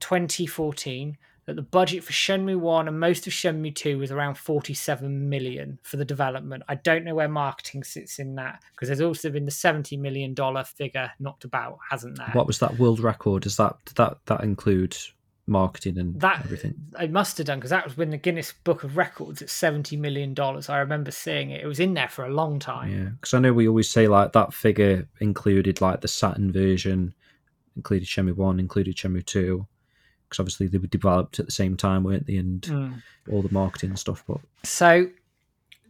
2014 that the budget for Shenmue 1 and most of Shenmue 2 was around 47 million for the development. I don't know where marketing sits in that because there's also been the 70 million dollar figure knocked about, hasn't there? What was that world record? Does that that that include marketing and that everything? I must have done because that was when the Guinness Book of Records at 70 million dollars. I remember seeing it. It was in there for a long time. Yeah, because I know we always say like that figure included like the Saturn version, included Shenmue One, included Shenmue Two, because obviously they were developed at the same time, weren't they? And Mm. all the marketing and stuff. But So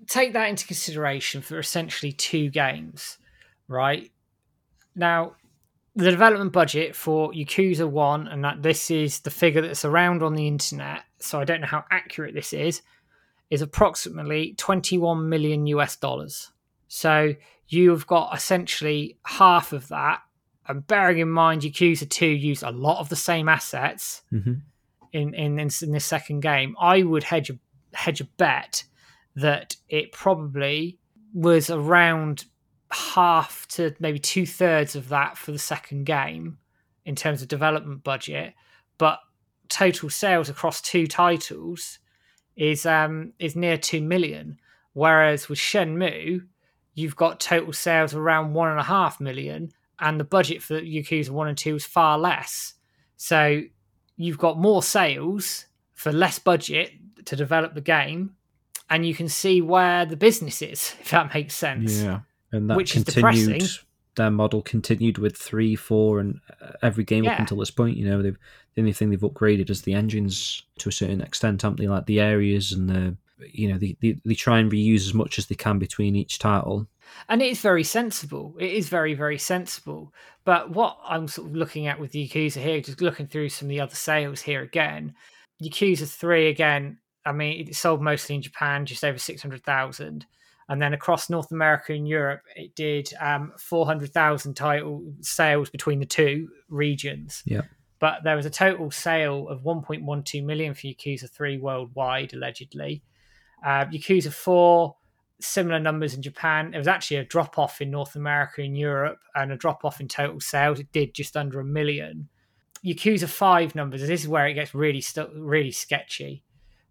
take that into consideration for essentially two games, right? Now, the development budget for Yakuza 1, and that this is the figure that's around on the internet, so I don't know how accurate this is, is approximately 21 million US dollars. So you've got essentially half of that. And bearing in mind, Yakuza 2 used a lot of the same assets Mhm. in, in, in, in this second game, I would hedge a, hedge a bet that it probably was around half to maybe two thirds of that for the second game in terms of development budget, but total sales across two titles is um is near two million. Whereas with Shenmue, you've got total sales around one and a half million, and the budget for Yakuza one and two is far less. So you've got more sales for less budget to develop the game, and you can see where the business is, if that makes sense. yeah, and that Which is continued. depressing. Their model continued with three, four, and uh, every game up until this point. You know, they've the only thing they've upgraded is the engines to a certain extent, haven't they? Like the areas and the you know they, they, they try and reuse as much as they can between each title. And it is very sensible. It is very, very sensible. But what I'm sort of looking at with Yakuza here, just looking through some of the other sales here again, Yakuza Three again. I mean, it sold mostly in Japan, just over six hundred thousand, and then across North America and Europe, it did um, four hundred thousand title sales between the two regions. Yeah. But there was a total sale of 1.12 million for Yakuza 3 worldwide, allegedly. Uh, Yakuza 4, similar numbers in Japan. There was actually a drop off in North America and Europe and a drop off in total sales. It did just under a million. Yakuza 5 numbers, this is where it gets really stu- really sketchy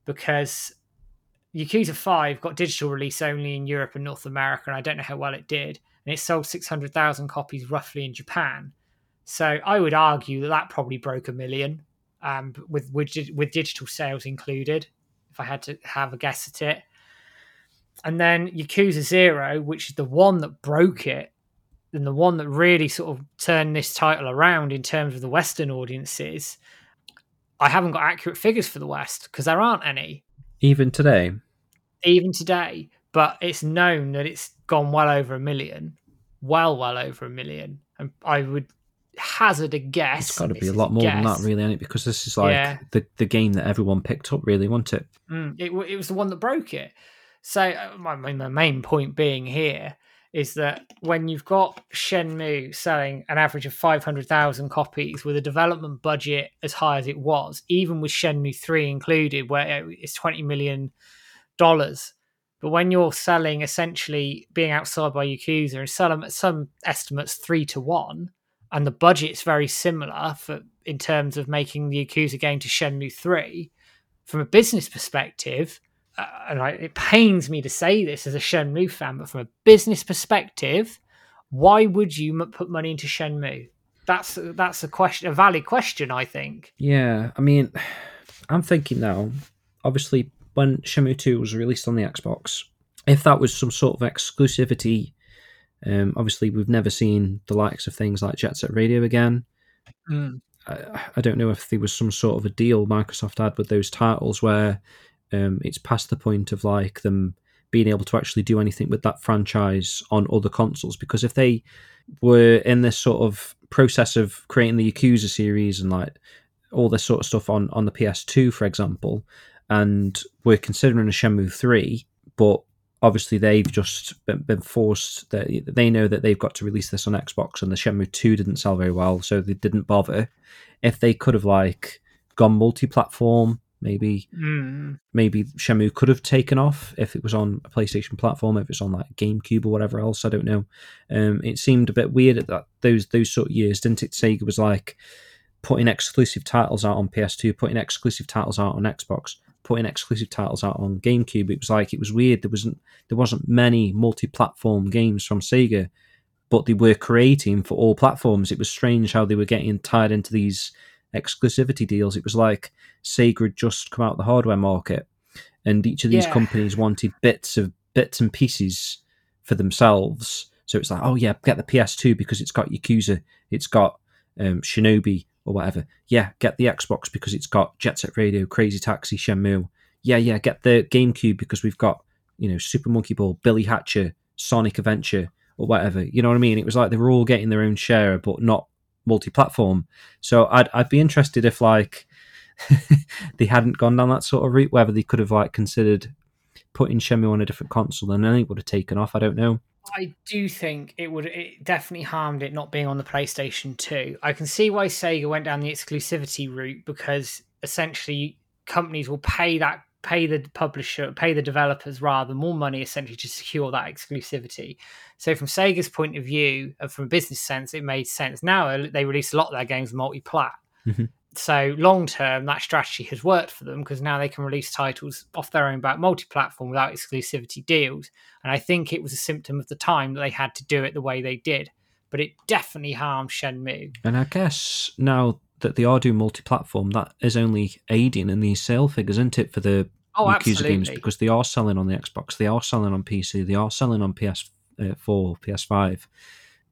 because Yakuza 5 got digital release only in Europe and North America, and I don't know how well it did. And it sold 600,000 copies roughly in Japan. So I would argue that that probably broke a million um, with, with with digital sales included. If I had to have a guess at it, and then Yakuza Zero, which is the one that broke it, and the one that really sort of turned this title around in terms of the Western audiences. I haven't got accurate figures for the West because there aren't any Even today, even today. But it's known that it's gone well over a million, well, well over a million, and I would hazard a guess. it's got to be a lot more than that, guess, really, ain't it? Because this is like Yeah. the the game that everyone picked up, really, wasn't it? Mm, it, it was the one that broke it. So uh, my, my main point being here is that when you've got Shenmue selling an average of 500,000 copies with a development budget as high as it was, even with Shenmue 3 included, where it's 20 million dollars. But when you're selling essentially being outside by Yakuza and some some estimates three to one, and the budget's very similar for in terms of making the Yakuza game to Shenmue 3, from a business perspective, uh, and I, it pains me to say this as a Shenmue fan, but from a business perspective, why would you put money into Shenmue? That's that's a question, a valid question, I think. Yeah, I mean, I'm thinking now. Obviously, when Shenmue Two was released on the Xbox, if that was some sort of exclusivity, um, obviously we've never seen the likes of things like Jet Set Radio again. Mm. I, I, don't know if there was some sort of a deal Microsoft had with those titles where um, it's past the point of like them being able to actually do anything with that franchise on other consoles. Because if they were in this sort of process of creating the Yakuza series and like all this sort of stuff on on the PS2, for example, and we're considering a Shenmue three, but obviously they've just been, forced that they know that they've got to release this on Xbox, and the Shenmue two didn't sell very well, so they didn't bother. If they could have like gone multi-platform Maybe mm. maybe Shenmue could have taken off if it was on a PlayStation platform, if it's on like GameCube or whatever else. I don't know. Um, it seemed a bit weird at that those those sort of years, didn't it? Sega was like putting exclusive titles out on PS2, putting exclusive titles out on Xbox, putting exclusive titles out on GameCube. It was like it was weird. There wasn't there wasn't many multi-platform games from Sega, but they were creating for all platforms. It was strange how they were getting tied into these exclusivity deals. It was like Sega had just come out the hardware market, and each of these yeah. companies wanted bits of bits and pieces for themselves. So it's like, oh yeah, get the PS2 because it's got Yakuza, it's got um, Shinobi or whatever. Yeah, get the Xbox because it's got Jet Set Radio, Crazy Taxi, Shenmue. Yeah, yeah, get the GameCube because we've got you know Super Monkey Ball, Billy Hatcher, Sonic Adventure, or whatever. You know what I mean? It was like they were all getting their own share, but not multi-platform. So I'd I'd be interested if like they hadn't gone down that sort of route, whether they could have like considered putting Shenmue on a different console and then it would have taken off. I don't know. I do think it would it definitely harmed it not being on the PlayStation 2. I can see why Sega went down the exclusivity route because essentially companies will pay that pay the publisher, pay the developers rather more money essentially to secure that exclusivity. So from Sega's point of view, and from a business sense, it made sense. Now uh, they release a lot of their games multi-plat. Mm-hmm. So long term, that strategy has worked for them because now they can release titles off their own back multi-platform without exclusivity deals. And I think it was a symptom of the time that they had to do it the way they did. But it definitely harmed Shenmue. And I guess now that they are doing multi-platform, that is only aiding in these sale figures, isn't it, for the oh, Yakuza absolutely. games because they are selling on the Xbox, they are selling on PC, they are selling on PS4, uh, PS5.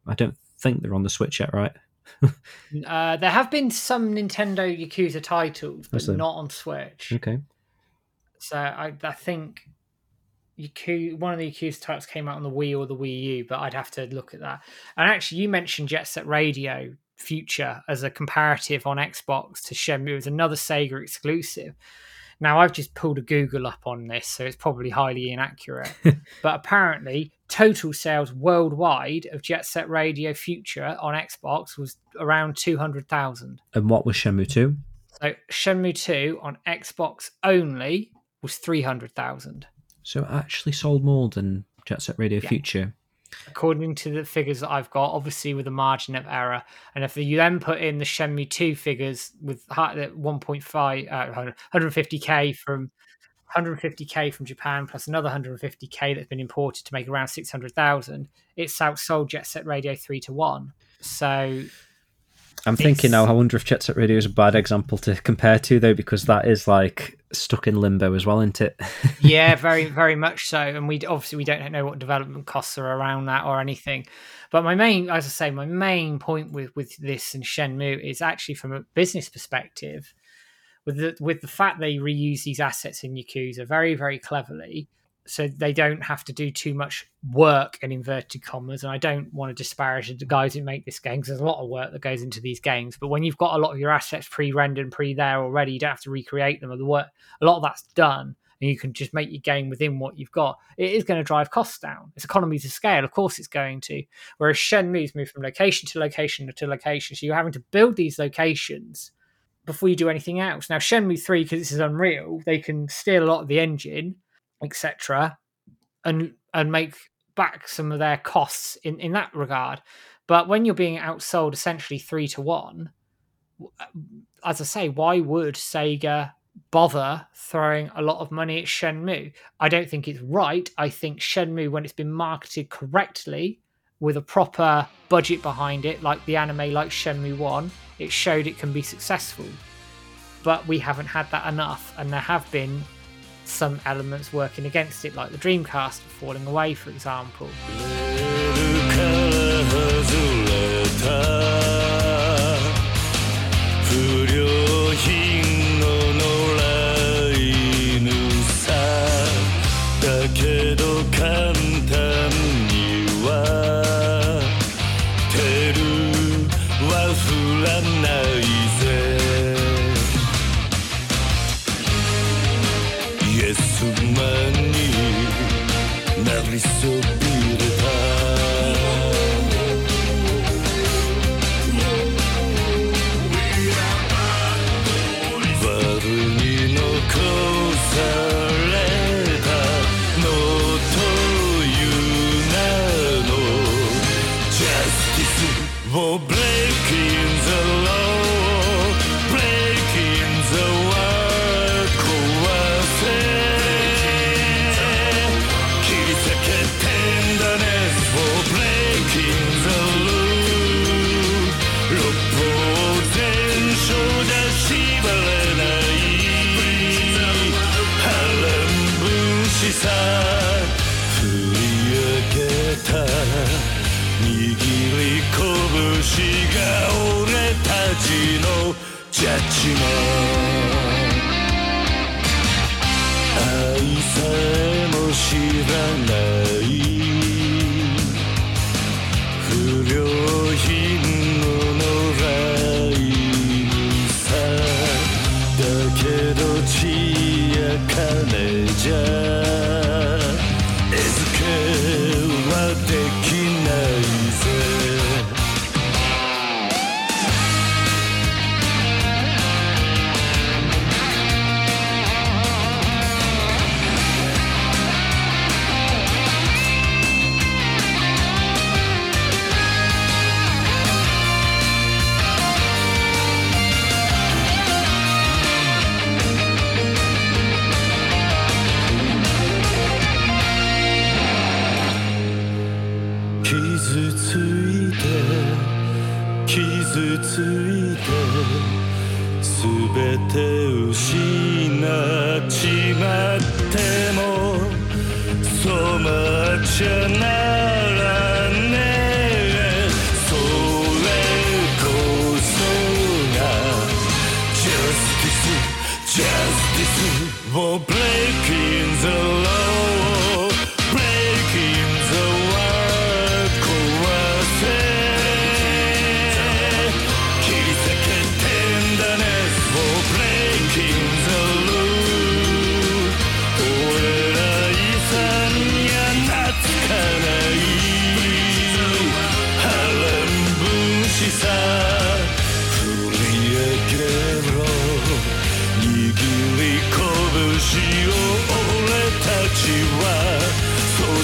I don't think they're on the Switch yet, right? uh, there have been some Nintendo Yakuza titles, but not on Switch. Okay. So I, I think Yakuza, one of the Yakuza titles came out on the Wii or the Wii U, but I'd have to look at that. And actually, you mentioned Jet Set Radio Future as a comparative on Xbox to Shenmue as another Sega exclusive. Now, I've just pulled a Google up on this, so it's probably highly inaccurate. but apparently, total sales worldwide of Jet Set Radio Future on Xbox was around 200,000. And what was Shenmue 2? So, Shenmue 2 on Xbox only was 300,000. So, it actually sold more than Jet Set Radio yeah. Future according to the figures that I've got, obviously with a margin of error. And if you then put in the Shenmue 2 figures with 1.5, uh, 150k from 150k from Japan plus another 150k that's been imported to make around 600,000, it's outsold Jet Set Radio 3 to 1. So I'm thinking now, I wonder if Jet Set Radio is a bad example to compare to, though, because that is like stuck in limbo as well, isn't it? yeah, very, very much so. And we obviously we don't know what development costs are around that or anything. But my main, as I say, my main point with with this and Shenmue is actually from a business perspective, with the with the fact they reuse these assets in Yakuza very, very cleverly so they don't have to do too much work in inverted commas. And I don't want to disparage the guys who make this game because there's a lot of work that goes into these games. But when you've got a lot of your assets pre-rendered, pre-there already, you don't have to recreate them. A lot of that's done, and you can just make your game within what you've got. It is going to drive costs down. It's economies of scale, of course, it's going to. Whereas Shenmue's moved from location to location to location, so you're having to build these locations before you do anything else. Now, Shenmue 3, because this is Unreal, they can steal a lot of the engine etc., and and make back some of their costs in in that regard. But when you're being outsold essentially three to one, uh, as I say, why would Sega bother throwing a lot of money at Shenmue? I don't think it's right. I think Shenmue, when it's been marketed correctly with a proper budget behind it, like the anime, like Shenmue 1, it showed it can be successful. But we haven't had that enough, and there have been some elements working against it, like the Dreamcast falling away, for example.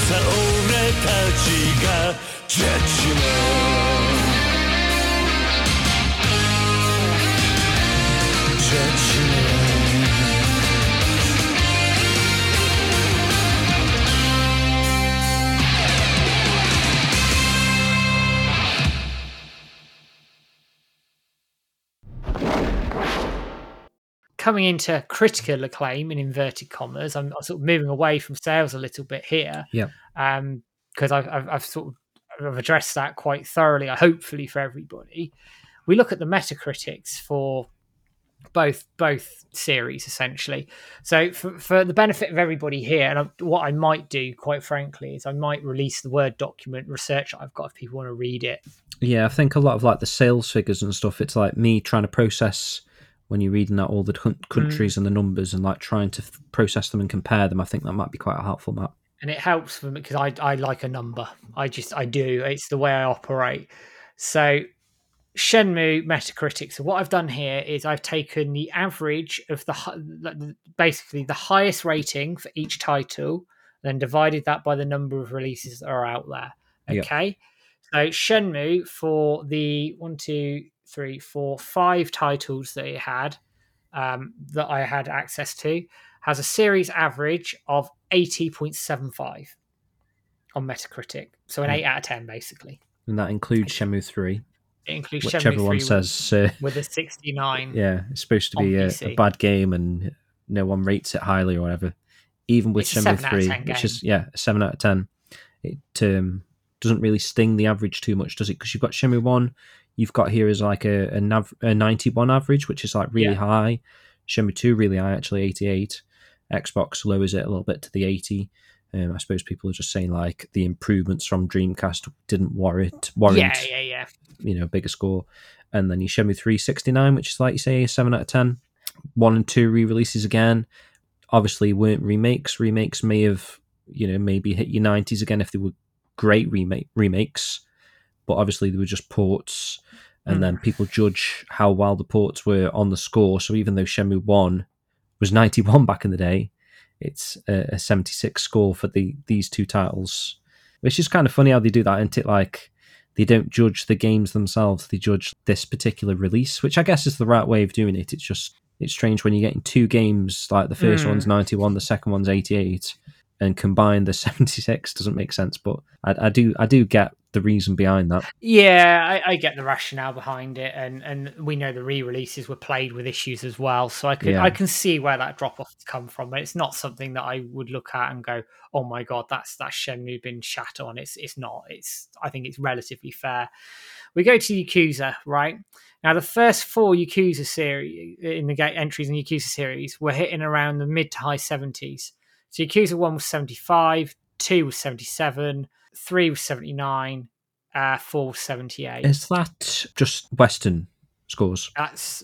さ俺たちがジャッジメント。ジャッジメン coming into critical acclaim in inverted commas, I'm, I'm sort of moving away from sales a little bit here. Yeah. Um, because I've, I've, I've sort of I've addressed that quite thoroughly, hopefully for everybody. We look at the Metacritics for both both series essentially. So for, for the benefit of everybody here, and I, what I might do, quite frankly, is I might release the word document research I've got if people want to read it. Yeah, I think a lot of like the sales figures and stuff. It's like me trying to process when you're reading out all the coun- countries mm. and the numbers and like trying to f- process them and compare them. I think that might be quite a helpful map. and it helps for me because I, I like a number. I just I do. It's the way I operate. So Shenmue Metacritic. So what I've done here is I've taken the average of the hi- like the- basically the highest rating for each title, then divided that by the number of releases that are out there. Okay. So Shenmue for the one, two, three, four, five titles that it had um, that I had access to has a series average of eighty point seven five on Metacritic. So an Hmm. eight out of ten, basically. And that includes Shenmue 3, It includes which Shenmue everyone 3 says, uh, with a sixty nine. yeah, it's supposed to be a, a bad game and no one rates it highly or whatever. Even with It's Shenmue 7 out of 3, 10 which is, yeah, a 7 out of 10, it um, doesn't really sting the average too much, does it? Because you've got Shenmue 1, you've got here is like a, a, nav- a 91 average, which is like really Yeah. high. Shenmue 2, really high, actually, 88. Xbox lowers it a little bit to the 80. Um, I suppose people are just saying like the improvements from Dreamcast didn't warrant warrant Yeah, yeah, yeah. you know bigger score, and then Shenmue 369, which is like you say a seven out of ten. One and two re-releases again. Obviously, weren't remakes. Remakes may have you know maybe hit your nineties again if they were great remake remakes, but obviously they were just ports, and Mm. then people judge how well the ports were on the score. So even though Shenmue One was ninety one back in the day, it's a, a seventy six score for the these two titles, which is kind of funny how they do that, isn't it? Like they don't judge the games themselves; they judge this particular release, which I guess is the right way of doing it. It's just it's strange when you're getting two games like the first Mm. one's ninety one, the second one's eighty eight, and combine the seventy six doesn't make sense. But I, I do I do get the reason behind that. Yeah, I, I get the rationale behind it, and and we know the re-releases were played with issues as well, so I can Yeah. I can see where that drop off has come from. But it's not something that I would look at and go, "Oh my god, that's that's Shenmue been shat on." It's it's not. It's I think it's relatively fair. We go to Yakuza, right? Now the first four Yakuza series in the entries in the Yakuza series were hitting around the mid to high seventies. So Yakuza one was seventy five, two was seventy seven, three was seventy nine, uh, four was seventy eight. Is that just Western scores? That's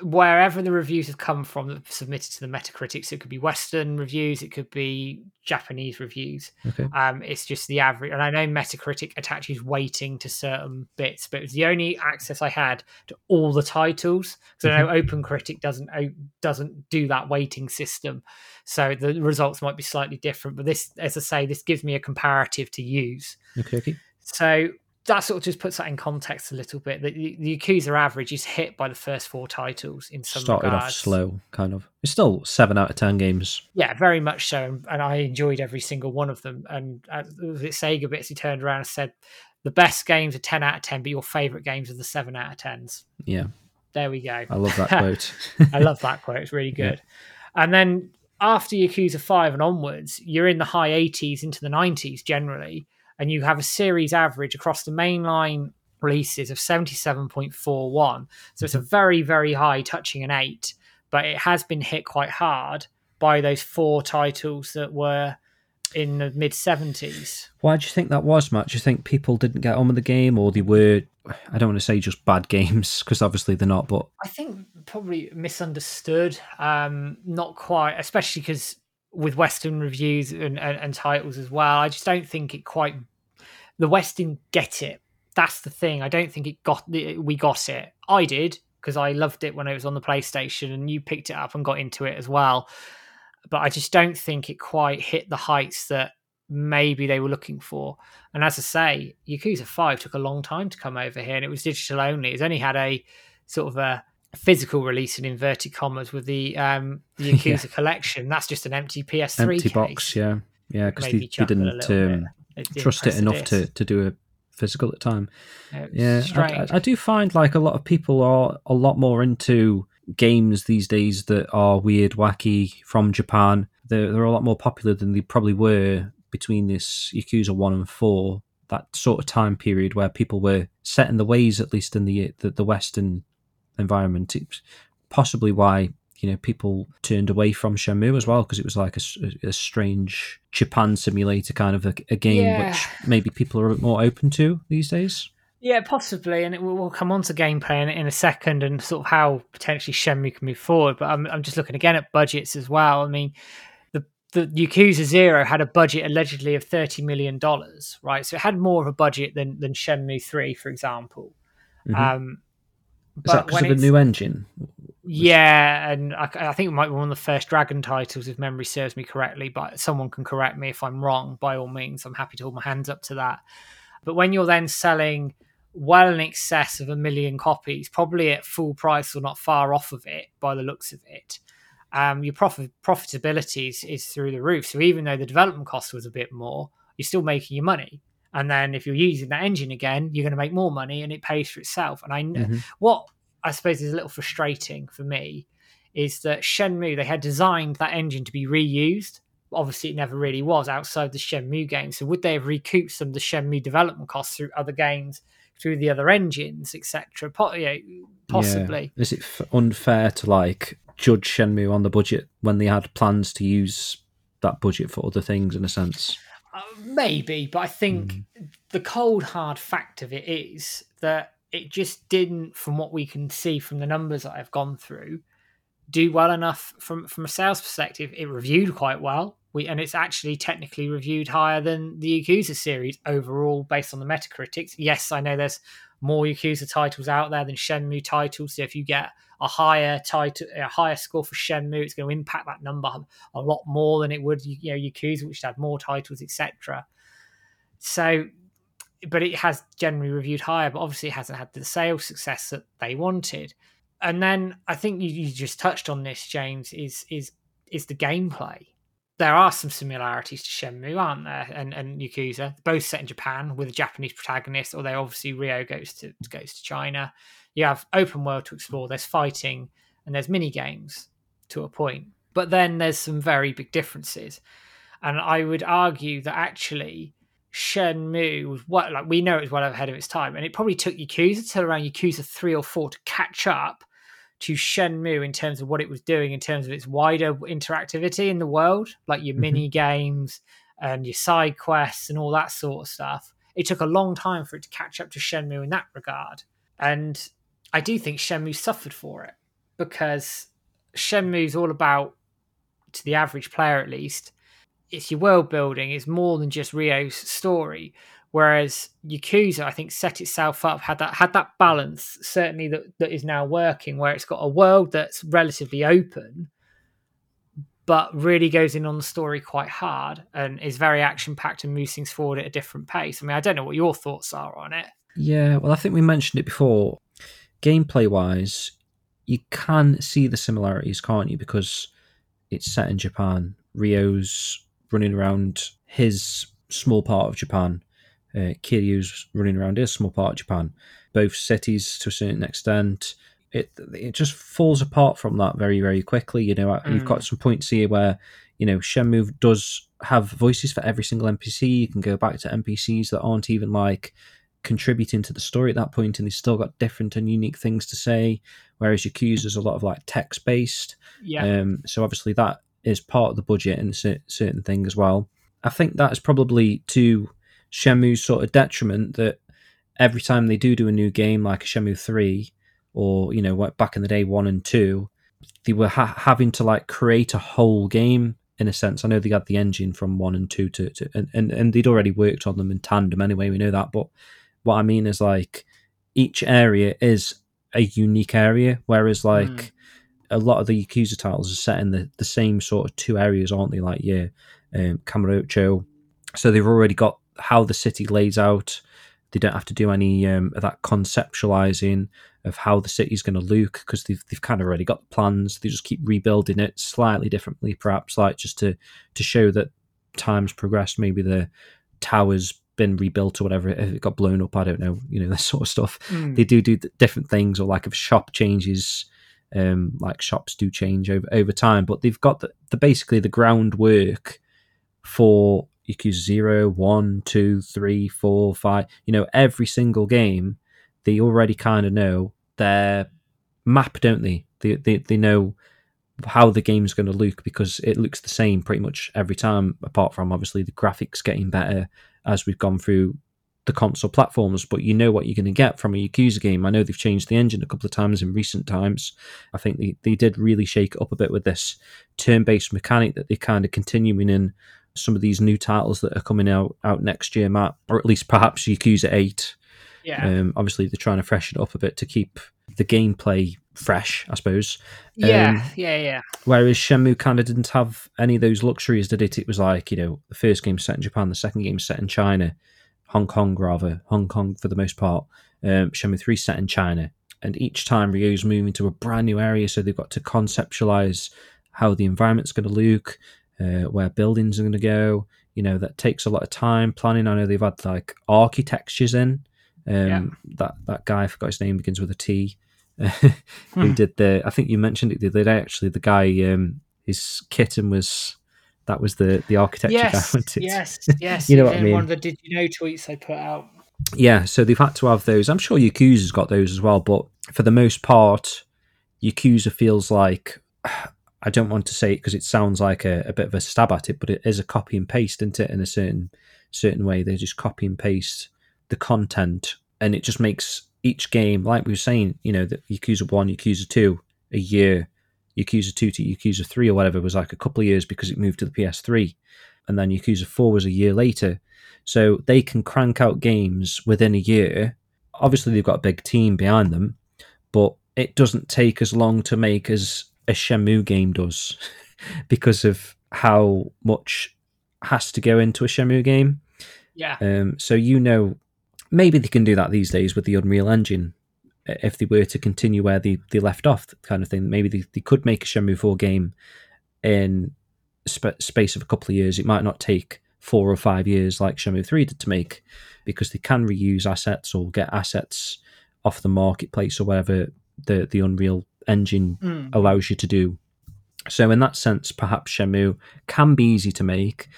wherever the reviews have come from that have submitted to the Metacritics. It could be Western reviews, it could be Japanese reviews. Okay. Um, it's just the average, and I know Metacritic attaches weighting to certain bits, but it was the only access I had to all the titles. So I know OpenCritic doesn't doesn't do that weighting system, so the results might be slightly different. But this, as I say, this gives me a comparative to use. Okay. Okay. So that sort of just puts that in context a little bit. The, the, Yakuza average is hit by the first four titles in some Started off slow, kind of. It's still seven out of ten games. Yeah, very much so. And, and I enjoyed every single one of them. And it Sega bits, he turned around and said, the best games are 10 out of 10, but your favourite games are the 7 out of 10s. Yeah, There we go. I love that quote. I love that quote. It's really good. And then after Yakuza 5 and onwards, you're in the high 80s into the 90s generally, and you have a series average across the mainline releases of 77.41. So it's a very, very high, touching an 8, but it has been hit quite hard by those four titles that were in the mid 70s. Why do you think that was, Matt? Do you think people didn't get on with the game, or they were? I don't want to say just bad games because obviously they're not. But I think probably misunderstood. Um, not quite, especially because with Western reviews and, and, and titles as well. I just don't think it quite. The West didn't get it. That's the thing. I don't think it got. We got it. I did because I loved it when it was on the PlayStation, and you picked it up and got into it as well. But I just don't think it quite hit the heights that maybe they were looking for. And as I say, Yakuza 5 took a long time to come over here and it was digital only. It's only had a sort of a physical release in inverted commas with the um the Yakuza collection. That's just an empty PS3 empty case. box, yeah, yeah, because Made they, they didn't um, didn't trust it enough to, to do a physical at the time. Yeah, I. I- I do find like a lot of people are a lot more into games these days that are weird, wacky from Japan. They're, they're a lot more popular than they probably were between this Yakuza one and four. That sort of time period where people were set in the ways, at least in the the, the Western environment. It's possibly why you know people turned away from Shenmue as well because it was like a strange Japan simulator kind of a, a game, Yeah. which maybe people are a bit more open to these days. Yeah, possibly, and it will, we'll come on to gameplay in, in a second and sort of how potentially Shenmue can move forward. But I'm, I'm just looking again at budgets as well. I mean, the the Yakuza Zero had a budget allegedly of thirty million dollars, right? So it had more of a budget than than Shenmue Three, for example. Mhm. Um, Is that because of a new engine? yeah, and I, I think it might be one of the first Dragon titles, if memory serves me correctly. But someone can correct me if I'm wrong. By all means, I'm happy to hold my hands up to that. But when you're then selling well in excess of a million copies, probably at full price or not far off of it by the looks of it, um, your profit profitability is, is through the roof. So even though the development cost was a bit more, you're still making your money. And then if you're using that engine again, you're going to make more money, and it pays for itself. And I Mm-hmm. what I suppose is a little frustrating for me is that Shenmue they had designed that engine to be reused. Obviously, it never really was outside the Shenmue game. So would they have recouped some of the Shenmue development costs through other games, through the other engines, etc.? Po- possibly. Yeah. Is it f- unfair to like judge Shenmue on the budget when they had plans to use that budget for other things in a sense? Uh, maybe, but I think Mm. the cold hard fact of it is that it just didn't, from what we can see from the numbers that I've gone through, do well enough from from a sales perspective. It reviewed quite well. We, and it's actually technically reviewed higher than the Yakuza series overall, based on the Metacritics. Yes, I know there's more Yakuza titles out there than Shenmue titles. So if you get a higher title, a higher score for Shenmue, it's going to impact that number a lot more than it would, you know, Yakuza, which had more titles, etc. So, but it has generally reviewed higher, but obviously it hasn't had the sales success that they wanted. And then I think you, you just touched on this, James, is is is the gameplay. There are some similarities to Shenmue, aren't there? And and Yakuza, both set in Japan with a Japanese protagonist, although obviously Ryo goes to goes to China. You have open world to explore. There's fighting and there's mini games to a point, but then there's some very big differences. And I would argue that actually Shenmue was what like we know it was well ahead of its time, and it probably took Yakuza till around Yakuza three or four to catch up to Shenmue in terms of what it was doing in terms of its wider interactivity in the world, like your Mhm. mini games and your side quests and all that sort of stuff. It took a long time for it to catch up to Shenmue in that regard, and I do think Shenmue suffered for it because Shenmue's all about, to the average player at least, it's your world building. It's more than just Ryo's story. Whereas Yakuza, I think, set itself up had that had that balance certainly that, that is now working, where it's got a world that's relatively open, but really goes in on the story quite hard and is very action packed and moves things forward at a different pace. I mean, I don't know what your thoughts are on it. Yeah, well, I think we mentioned it before. Gameplay wise, you can see the similarities, can't you? Because it's set in Japan. Ryo's running around his small part of Japan. Uh, Kiryu's running around his small part of Japan. Both cities, to a certain extent, it it just falls apart from that very very quickly. You know, you've got some points here where you know Shenmue does have voices for every single NPC. You can go back to NPCs that aren't even like contributing to the story at that point, and they've still got different and unique things to say. Whereas Yakuza's a lot of like text based. Yeah. Um, so obviously that is part of the budget and a certain thing as well. I think that is probably to Shenmue's sort of detriment that every time they do do a new game like a Shenmue three or you know back in the day one and two, they were ha- having to like create a whole game in a sense. I know they had the engine from one and two to, to and, and, and they'd already worked on them in tandem anyway. We know that, but what I mean is like each area is a unique area, whereas like Mm. a lot of the Yakuza titles are set in the, the same sort of two areas, aren't they? Like yeah, um, Kamurocho. So they've already got how the city lays out. They don't have to do any um, of that conceptualizing of how the city's going to look because they've, they've kind of already got the plans. They just keep rebuilding it slightly differently, perhaps, like just to to show that time's progressed. Maybe the tower's been rebuilt or whatever. If it got blown up, I don't know. You know that sort of stuff. Mm. They do do different things, or like if shop changes, um, like shops do change over over time. But they've got the, the basically the groundwork for Yakuza Zero, One, Two, Three, Four, Five. You know, every single game, they already kind of know their map, don't they? They they, they know how the game's going to look because it looks the same pretty much every time, apart from obviously the graphics getting better as we've gone through the console platforms. But you know what you're going to get from a Yakuza game. I know they've changed the engine a couple of times in recent times. I think they, they did really shake it up a bit with this turn based mechanic that they're kind of continuing in some of these new titles that are coming out out next year, Matt, or at least perhaps Yakuza 8. Yeah. Um, obviously, they're trying to freshen it up a bit to keep the gameplay fresh, I suppose. yeah. um, yeah. Yeah. Whereas Shenmue kind of didn't have any of those luxuries, did it? It was like, you know, the first game set in Japan, the second game set in China. Hong Kong rather, Hong Kong for the most part. Um, Shenmue 3 set in China. And each time Ryo's moving to a brand new area, so they've got to conceptualize how the environment's going to look, uh, where buildings are going to go. You know, that takes a lot of time planning. I know they've had like architectures in. Um, Yeah. That that guy, I forgot his name, begins with a T. who Hmm. did the? I think you mentioned it the other day. Actually, the guy, um, his kitten was that was the the architecture. Yes, it? yes, yes. You know what I mean. One of the did you know tweets they put out. Yeah, so they've had to have those. I'm sure Yakuza's got those as well, but for the most part, Yakuza feels like I don't want to say it because it sounds like a, a bit of a stab at it, but it is a copy and paste, isn't it? In a certain certain way, they just copy and paste the content, and it just makes each game, like we were saying, you know, that Yakuza One, Yakuza Two, a year, Yakuza Two to Yakuza Three or whatever was like a couple of years because it moved to the PS3, and then Yakuza Four was a year later. So they can crank out games within a year. Obviously, they've got a big team behind them, but it doesn't take as long to make as a Shenmue game does because of how much has to go into a Shenmue game. Yeah, Um, so you know, maybe they can do that these days with the Unreal Engine. uh, If they were to continue where they, they left off, kind of thing, maybe they, they could make a Shenmue 4 game in sp- space of a couple of years. It might not take four or five years like Shenmue 3 did to make because they can reuse assets or get assets off the marketplace or whatever the, the Unreal Engine Mm. allows you to do. So in that sense, perhaps Shenmue can be easy to make,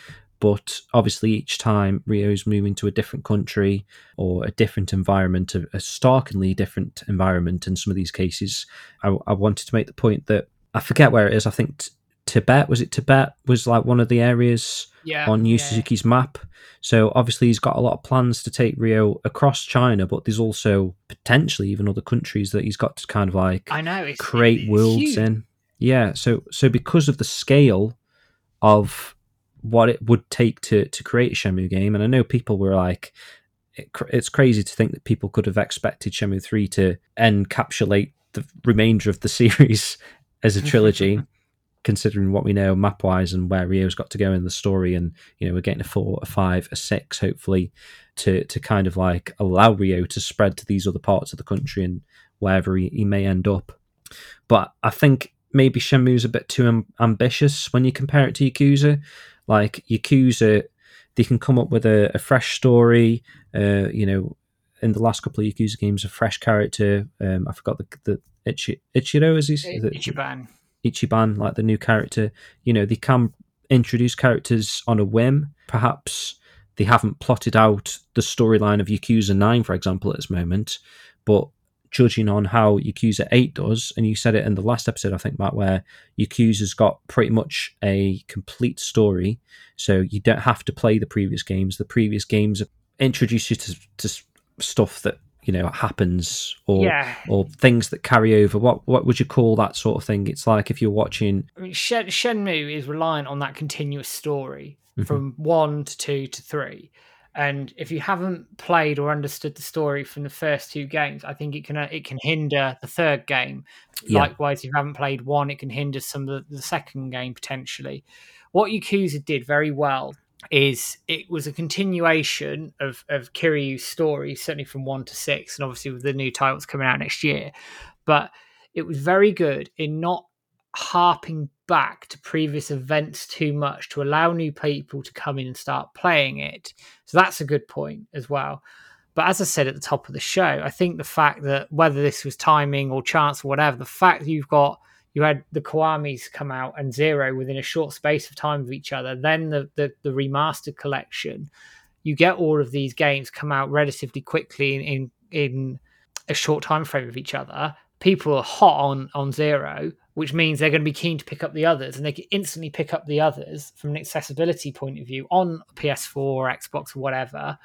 but obviously each time Ryo's moving to a different country or a different environment, a, a starkly different environment in some of these cases, I, I wanted to make the point that I forget where it is. I think t- Tibet was it Tibet was like one of the areas yeah. on Yu yeah. Suzuki's map. So obviously he's got a lot of plans to take Ryo across China, but there's also potentially even other countries that he's got to kind of like I know. It's, create it's worlds huge. in. Yeah, so so because of the scale of what it would take to to create a Shenmue game, and I know people were like, it, it's crazy to think that people could have expected Shenmue three to encapsulate the remainder of the series as a trilogy. Considering what we know map wise and where Ryo's got to go in the story, and you know we're getting a four, a five, a six, hopefully, to to kind of like allow Ryo to spread to these other parts of the country and wherever he, he may end up. But I think maybe Shenmue's a bit too am- ambitious when you compare it to Yakuza. Like Yakuza, they can come up with a, a fresh story. Uh, you know, in the last couple of Yakuza games, a fresh character. Um, I forgot the the Ichi, Ichiro is he? it- Ichiban. Ichiban, like the new character, you know, they can introduce characters on a whim. Perhaps they haven't plotted out the storyline of Yakuza 9, for example, at this moment, but judging on how Yakuza 8 does, and you said it in the last episode, I think, Matt, where Yakuza's got pretty much a complete story, so you don't have to play the previous games. The previous games introduce you to, to stuff that, you know, happens or Yeah. or things that carry over. What what would you call that sort of thing? It's like if you're watching. I mean, Shen- Shenmue is reliant on that continuous story Mhm. from one to two to three. And if you haven't played or understood the story from the first two games, I think it can uh, it can hinder the third game. Yeah. Likewise, if you haven't played one, it can hinder some of the, the second game potentially. What Yakuza did very well is it was a continuation of of Kiryu's story, certainly from one to six, and obviously with the new titles coming out next year. But it was very good in not harping back to previous events too much to allow new people to come in and start playing it. So that's a good point as well. But as I said at the top of the show, I think the fact that whether this was timing or chance or whatever, the fact that you've got you had the Kiwamis come out and Zero within a short space of time of each other, then the the, the remastered collection, you get all of these games come out relatively quickly in in, in a short time frame of each other. People are hot on on Zero, which means they're going to be keen to pick up the others, and they can instantly pick up the others from an accessibility point of view on PS4 or Xbox or whatever,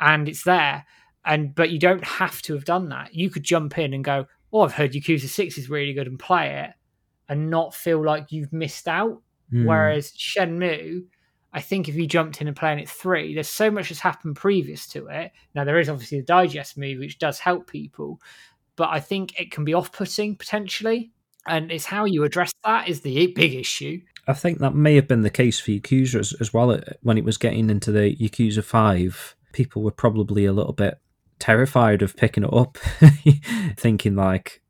and it's there. And but you don't have to have done that. You could jump in and go, "Oh, I've heard Yakuza Six is really good," and play it, and not feel like you've missed out. Hmm. Whereas Shenmue, I think if you jumped in and playing it three, there's so much that's happened previous to it. Now there is obviously the digest movie, which does help people, but I think it can be off-putting potentially, and it's how you address that is the big issue. I think that may have been the case for Yakuza as, as well when it was getting into the Yakuza 5. people were probably a little bit terrified of picking it up, thinking like,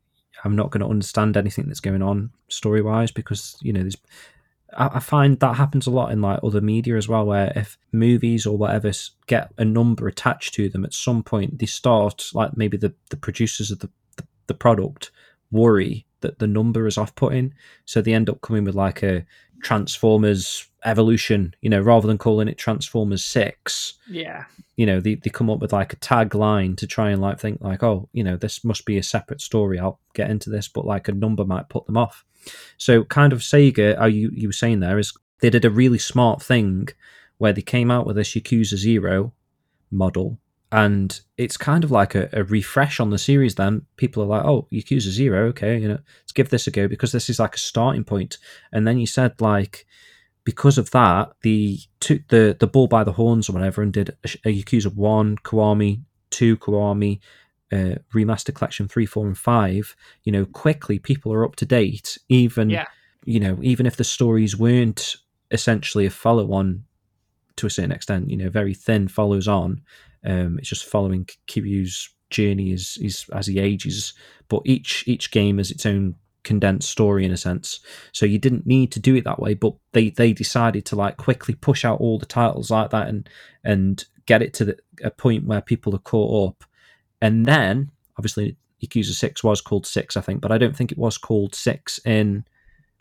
I'm not going to understand anything that's going on story wise because you know there's. I find that happens a lot in like other media as well, where if movies or whatever get a number attached to them, at some point they start like maybe the the producers of the the, the product worry that the number is off putting, so they end up coming with like a Transformers evolution, you know, rather than calling it Transformers Six. Yeah. You know, they, they come up with like a tagline to try and like think like, oh, you know, this must be a separate story. I'll get into this, but like a number might put them off. So kind of Sega, are you, you were saying there is they did a really smart thing where they came out with this Yakuza Zero model and it's kind of like a, a, refresh on the series then. People are like oh yakuza zero. Okay you know let's give this a go because this is like a starting point. And then you said like because of that the took the the bull by the horns or whatever and did a, a yakuza 1 kiwami 2 kiwami uh, remaster collection 3 4 and 5 you know quickly people are up to date. Even yeah. you know even if the stories weren't essentially a follow on to a certain extent you know very thin follows on um, it's just following Kiryu's journey as, as as he ages, but each each game has its own condensed story in a sense. So you didn't need to do it that way, but they they decided to like quickly push out all the titles like that and and get it to the, a point where people are caught up. And then obviously Yakuza Six was called Six, I think, but I don't think it was called Six in.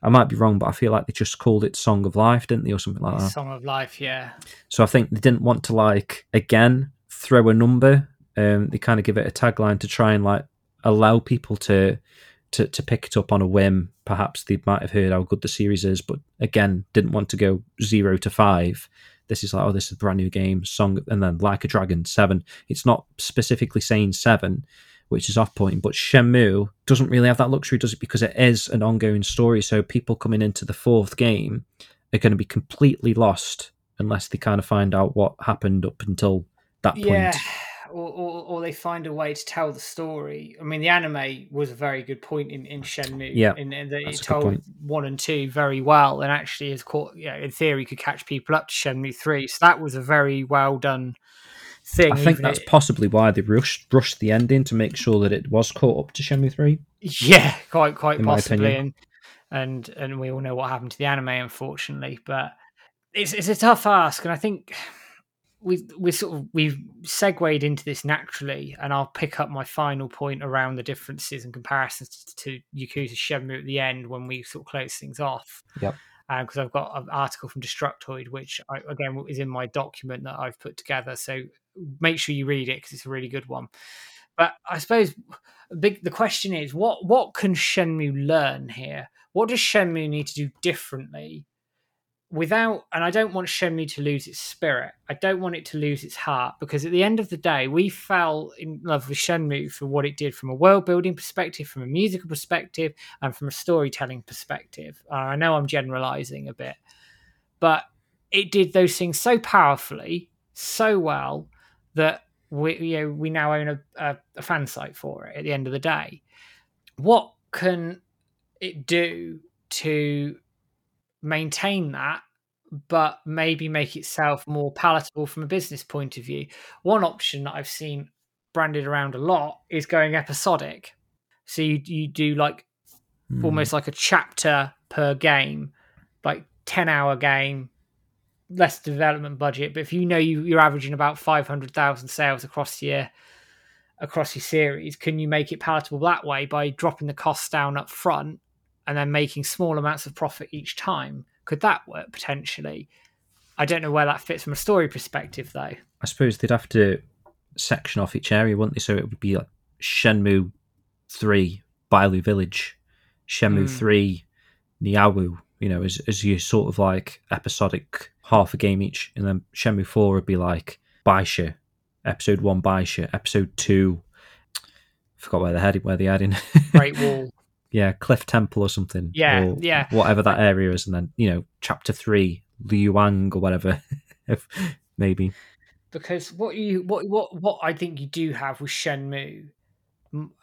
I might be wrong, but I feel like they just called it Song of Life, didn't they, or something like that? Song of Life, yeah. So I think they didn't want to like again throw a number. Um, they kind of give it a tagline to try and like allow people to to to pick it up on a whim. Perhaps they might have heard how good the series is, but again, didn't want to go zero to five. This is like, oh, this is a brand new game, song, and then Like a Dragon seven. It's not specifically saying seven, which is off point, but Shenmue doesn't really have that luxury, does it? Because it is an ongoing story. So people coming into the fourth game are going to be completely lost unless they kind of find out what happened up until that point. Yeah. Or, or, or, they find a way to tell the story. I mean, the anime was a very good point in, in Shenmue. Yeah, in, in that it told one and two very well, and actually, is caught. Yeah, in theory, could catch people up to Shenmue three. So that was a very well done thing. I think that's it, possibly why they rushed rushed the ending to make sure that it was caught up to Shenmue three. Yeah, quite quite possibly, and and and we all know what happened to the anime, unfortunately. But it's it's a tough ask, and I think we we sort of we've segued into this naturally, and I'll pick up my final point around the differences and comparisons to Yakuza Shenmue at the end when we sort of close things off. Yep. Because um, I've got an article from Destructoid, which I, again is in my document that I've put together. So make sure you read it because it's a really good one. But I suppose big the question is what what can Shenmue learn here? What does Shenmue need to do differently without and I don't want Shenmue to lose its spirit. I don't want it to lose its heart because at the end of the day, we fell in love with Shenmue for what it did from a world building perspective, from a musical perspective, and from a storytelling perspective. Uh, I know I'm generalizing a bit, but it did those things so powerfully, so well that we you know we now own a, a, a fan site for it. At the end of the day, what can it do to maintain that but maybe make itself more palatable from a business point of view. One option that I've seen branded around a lot is going episodic. So you you do like mm. almost like a chapter per game, like 10 hour game, less development budget. But if you know you, you're averaging about 500,000 sales across your across your series, can you make it palatable that way by dropping the costs down up front and then making small amounts of profit each time. Could that work potentially? I don't know where that fits from a story perspective, though. I suppose they'd have to section off each area, wouldn't they? So it would be like Shenmue 3, Bailu Village, Shenmue mm. 3, Niaowu, you know, as, as you sort of like episodic half a game each. And then Shenmue 4 would be like Baisha, episode 1 Baisha, episode 2. Forgot where they're heading, where they're heading. Great Wall yeah, Cliff Temple or something. Yeah, or yeah. Whatever that area is, and then you know, chapter three, Liuang or whatever, maybe. Because what you what what what I think you do have with Shenmue,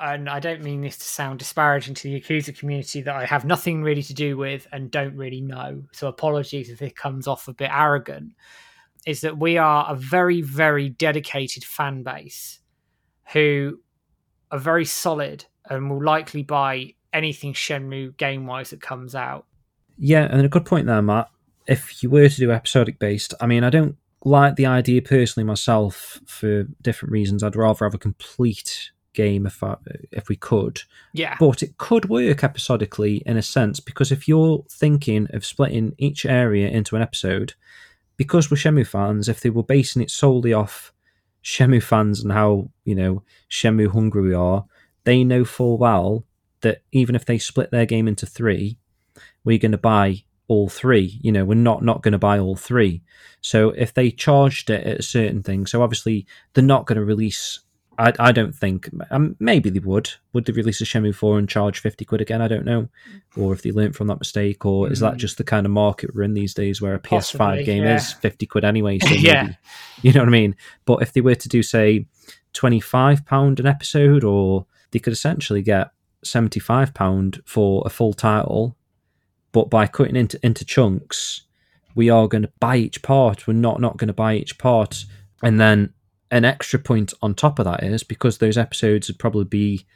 and I don't mean this to sound disparaging to the Yakuza community that I have nothing really to do with and don't really know. So apologies if it comes off a bit arrogant. is that we are a very, very dedicated fan base who are very solid and will likely buy anything Shenmue game wise that comes out. Yeah, and a good point there, Matt. If you were to do episodic based, I mean, I don't like the idea personally myself for different reasons. I'd rather have a complete game if I, if we could. Yeah. But it could work episodically in a sense because if you're thinking of splitting each area into an episode, because we're Shenmue fans, if they were basing it solely off Shenmue fans and how you know Shenmue hungry we are, they know full well that even if they split their game into three, we're going to buy all three. You know, we're not not going to buy all three. So if they charged it at a certain thing, so obviously they're not going to release. I, I don't think um, maybe they would. Would they release a Shenmue four and charge fifty quid again? I don't know, or if they learned from that mistake, or is that Mm. just the kind of market we're in these days where a PS5 game yeah. is fifty quid anyway? So Yeah. maybe, you know what I mean. But if they were to do say twenty five pound an episode, or they could essentially get seventy five pound for a full title, but by cutting into into chunks, we are going to buy each part. We're not not going to buy each part, and then an extra point on top of that is because those episodes would probably be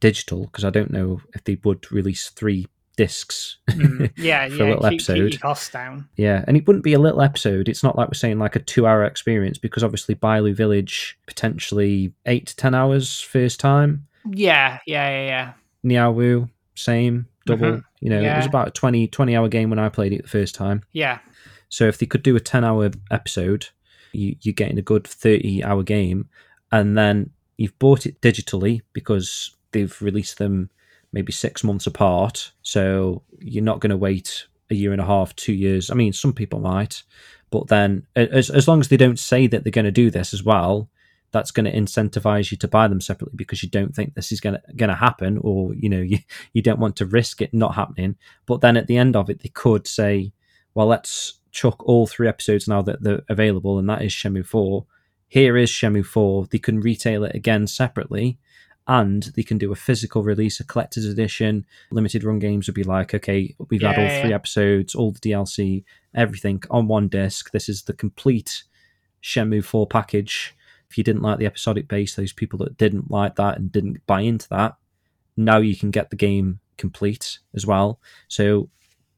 digital because I don't know if they would release three discs. Mm, yeah, For a yeah. little keep, keep episode. your costs down. Yeah, and it wouldn't be a little episode. It's not like we're saying like a two-hour experience because obviously Bailu Village potentially eight to ten hours first time. Yeah, yeah, yeah, yeah. Niaowu same double. Mhm. You know, it was about a 20, 20 hour game when I played it the first time. Yeah, So if they could do a ten hour episode, you, you're getting a good thirty hour game, and then you've bought it digitally because they've released them maybe six months apart. So you're not going to wait a year and a half, two years. I mean, some people might, but then as as long as they don't say that they're going to do this as well, that's going to incentivize you to buy them separately because you don't think this is going to going to happen, or you know you you don't want to risk it not happening. But then at the end of it, they could say, well, let's chuck all three episodes now that they're available, and that is Shenmue 4. Here is Shenmue 4. They can retail it again separately, and they can do a physical release, a collector's edition. Limited run games would be like, okay, we've had all yeah, three yeah. episodes, all the DLC, everything on one disc. This is the complete Shenmue 4 package. If you didn't like the episodic base, those people that didn't like that and didn't buy into that, now you can get the game complete as well. So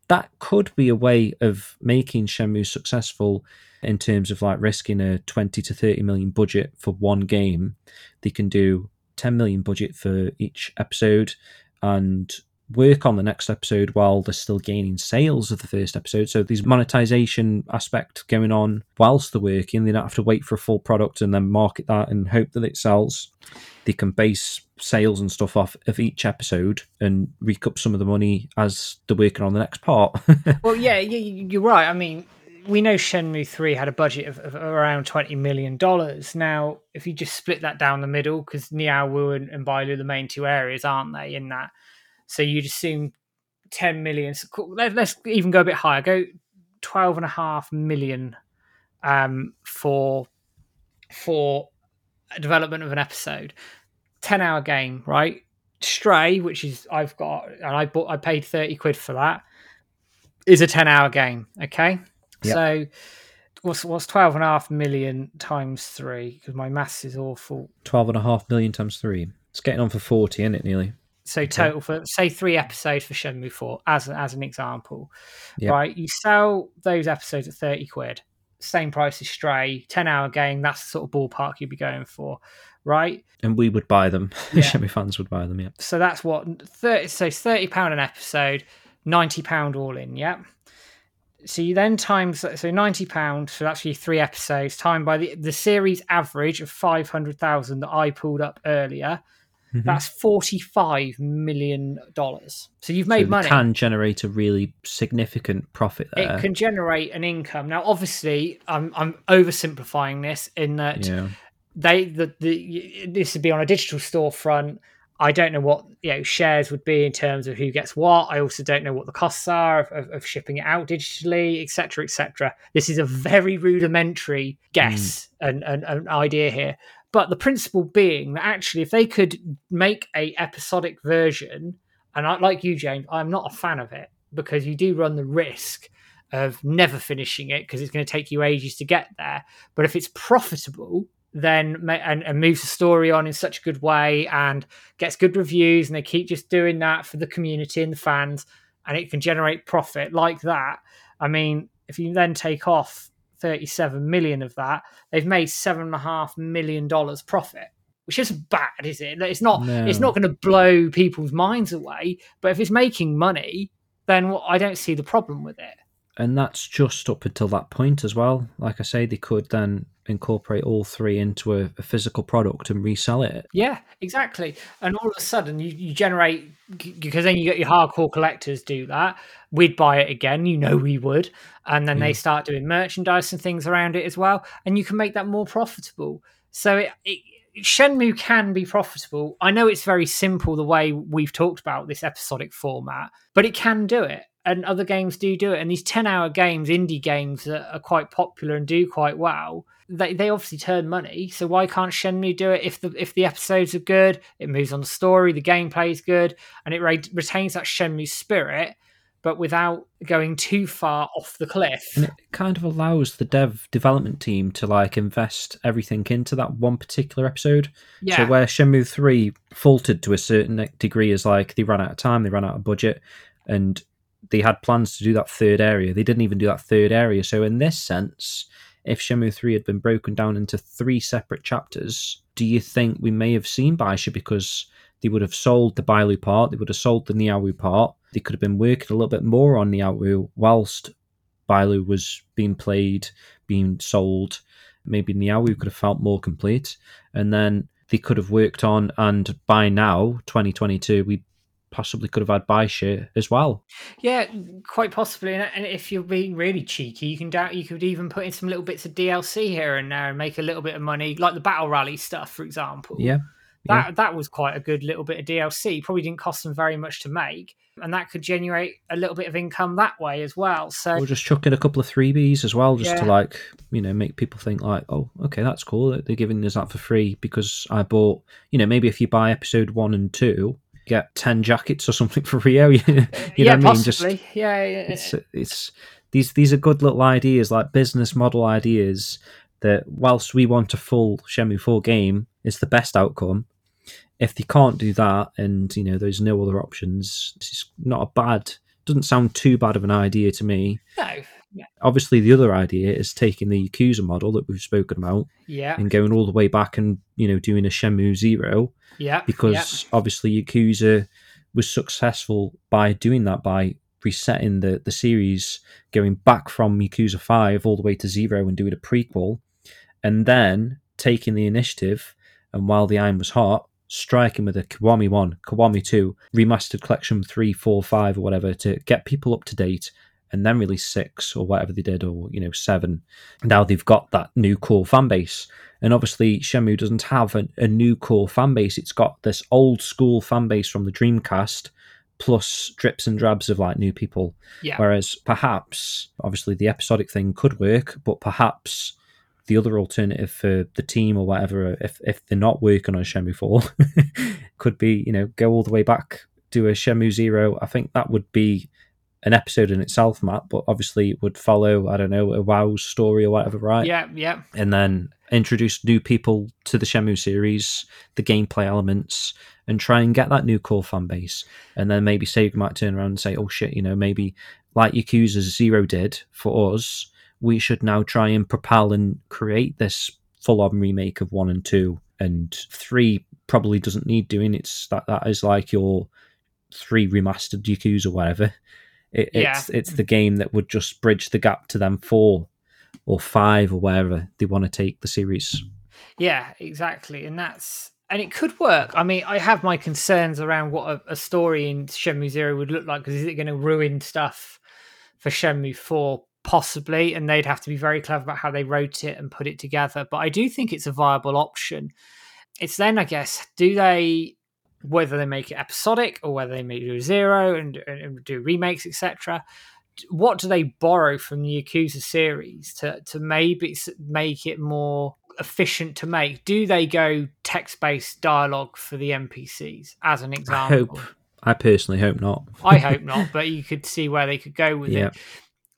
that could be a way of making Shenmue successful in terms of like risking a 20 to 30 million budget for one game. They can do 10 million budget for each episode and work on the next episode while they're still gaining sales of the first episode. So there's monetization aspect going on whilst they're working. They don't have to wait for a full product and then market that and hope that it sells. They can base sales and stuff off of each episode and recoup some of the money as they're working on the next part. Well, yeah, you- you- you're right. I mean, we know Shenmue 3 had a budget of, of around $20 million. Now, if you just split that down the middle, because Niaowu and, and Bailu the main two areas, aren't they, in that? So you'd assume 10 million. So let, us even go a bit higher. Go 12.5 million um, for, for development of an episode. 10 hour game, right? Stray, which is I've got, and I bought, I paid 30 quid for that is a 10 hour game okay Yep. so what's what's 12 and a half million times three because my maths is awful 12 and a half million times three. It's getting on for 40, isn't it, nearly? So total for say three episodes for Shenmue 4 as as an example Yep. right you sell those episodes at 30 quid same price as Stray 10 hour game that's the sort of ballpark you'd be going for right And we would buy them. Yeah. Shenmue fans would buy them, yeah. so that's what 30 so 30 pound an episode 90 pound all in yeah so you then times so 90 pound so that's your three episodes timed by the the series average of 500,000 that I pulled up earlier Mhm. that's 45 million dollars so you've made they money can generate a really significant profit there. it can generate an income now obviously i'm i'm oversimplifying this in that yeah. they the, the this would be on a digital storefront. I don't know what you know shares would be in terms of who gets what. I also don't know what the costs are of, of, of shipping it out digitally, etc., etc. This is a very rudimentary guess and an and idea here, but the principle being that actually, if they could make a episodic version, and I, like you, James, I'm not a fan of it because you do run the risk of never finishing it because it's going to take you ages to get there. But if it's profitable, then and, and moves the story on in such a good way and gets good reviews, and they keep just doing that for the community and the fans, and it can generate profit like that. I mean, if you then take off 37 million of that, they've made seven and a half million dollars profit which isn't bad, is it? It's not. No. It's not going to blow people's minds away. But if it's making money, then I don't see the problem with it. And that's just up until that point as well. Like I say, they could then incorporate all three into a, a physical product and resell it. Yeah, exactly. And all of a sudden, you, you generate because then you get your hardcore collectors do that. We'd buy it again, you know we would, and then Yeah. they start doing merchandise and things around it as well, and you can make that more profitable. So it, it Shenmue can be profitable. I know it's very simple the way we've talked about this episodic format, but it can do it. And other games do do it. And these 10 hour games, indie games that are quite popular and do quite well, they, they obviously turn money. So why can't Shenmue do it if the if the episodes are good, it moves on the story, the gameplay is good, and it re- retains that Shenmue spirit, but without going too far off the cliff? And it kind of allows the dev development team to like invest everything into that one particular episode. Yeah. So where Shenmue 3 faltered to a certain degree is like they ran out of time, they ran out of budget, and they had plans to do that third area. They didn't even do that third area. So in this sense, if Shenmue 3 had been broken down into three separate chapters, do you think we may have seen Baisha because they would have sold the Bailu part, they would have sold the Niaowu part, they could have been working a little bit more on Niaowu whilst Bailu was being played, being sold. Maybe Niaowu could have felt more complete. And then they could have worked on, and by now, 2022, we possibly could have had Baisha as well. Yeah, quite possibly. And, and if you're being really cheeky, you can doubt you could even put in some little bits of DLC here and there and make a little bit of money, like the battle rally stuff, for example. Yeah. That that was quite a good little bit of DLC. Probably didn't cost them very much to make, and that could generate a little bit of income that way as well. So Or just chuck in a couple of freebies as well, just to like, you know, make people think like, oh, okay, that's cool. They're giving us that for free because I bought, you know, maybe if you buy episode one and two, get 10 jackets or something for Ryo. you know yeah, what I mean? Just yeah, yeah, it's it's these these are good little ideas like business model ideas that whilst we want a full Shenmue 4 game is the best outcome if they can't do that and you know there's no other options it's not a bad doesn't sound too bad of an idea to me no, yeah, obviously the other idea is taking the Yakuza model that we've spoken about yeah, and going all the way back and you know doing a Shenmue 0 yeah, because obviously Yakuza was successful by doing that by resetting the the series, going back from Yakuza Five all the way to Zero and doing a prequel, and then taking the initiative and while the iron was hot, striking with a Kiwami One, Kiwami Two, remastered collection three, four, five, or whatever to get people up to date. And then release six or whatever they did, or you know seven. Now they've got that new core fan base, and obviously Shenmue doesn't have a, a new core fan base. It's got this old school fan base from the Dreamcast, plus drips and drabs of like new people. yeah. Whereas perhaps, obviously, the episodic thing could work, but perhaps the other alternative for the team or whatever, if if they're not working on Shenmue Four, could be you know go all the way back, do a Shenmue Zero. I think that would be an episode in itself, Matt. But obviously, it would follow I don't know a WoW story or whatever, right? Yeah, yeah, and then introduce new people to the Shenmue series, the gameplay elements, and try and get that new core fan base. And then maybe Sega might turn around and say, "Oh shit, you know, maybe like Yakuza Zero did for us, we should now try and propel and create this full-on remake of one and two, and three probably doesn't need doing. It's that that is like your three remastered Yakuza, or whatever. It, Yeah. It's it's the game that would just bridge the gap to them four or five or wherever they want to take the series. yeah, exactly. And that's and it could work. I mean, I have my concerns around what a, a story in Shenmue Zero would look like because is it going to ruin stuff for Shenmue Four? Possibly, and they'd have to be very clever about how they wrote it and put it together. But I do think it's a viable option. It's then, I guess, do they whether they make it episodic or whether they make it zero and, and do remakes, etc. What do they borrow from the Yakuza series to to maybe make it more efficient to make? Do they go text based dialogue for the NPCs as an I example? hope. I personally hope not. I hope not, but you could see where they could go with Yeah. it.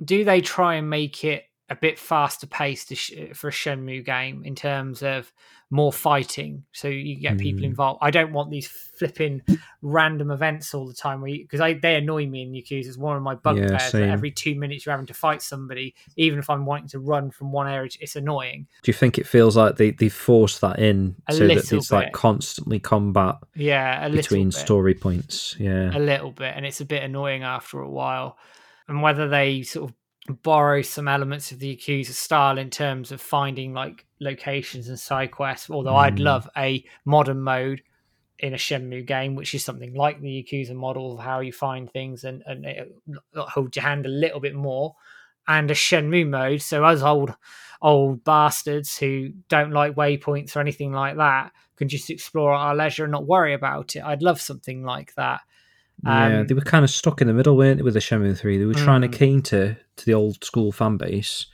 do they try and make it a bit faster paced for a Shenmue game in terms of more fighting, so you get people Mm. involved. I don't want these flipping random events all the time because they annoy me in Yakuza. It's one of my bugbears. Yeah, that every two minutes you're having to fight somebody, even if I'm wanting to run from one area, it's annoying. Do you think it feels like they they forced that in A so that it's like constantly combat Yeah, a between little bit. story points? Yeah. a little bit, and it's a bit annoying after a while. And whether they sort of borrow some elements of the Yakuza style in terms of finding like locations and side quests, although I'd Mm. love a modern mode in a Shenmue game, which is something like the Yakuza model of how you find things and, and it hold your hand a little bit more, and a Shenmue mode. So us old old bastards who don't like waypoints or anything like that can just explore at our leisure and not worry about it. I'd love something like that. Yeah, Um, they were kind of stuck in the middle, weren't they, with the Shenmue 3? They were trying to Mm. cater to the old school fan base,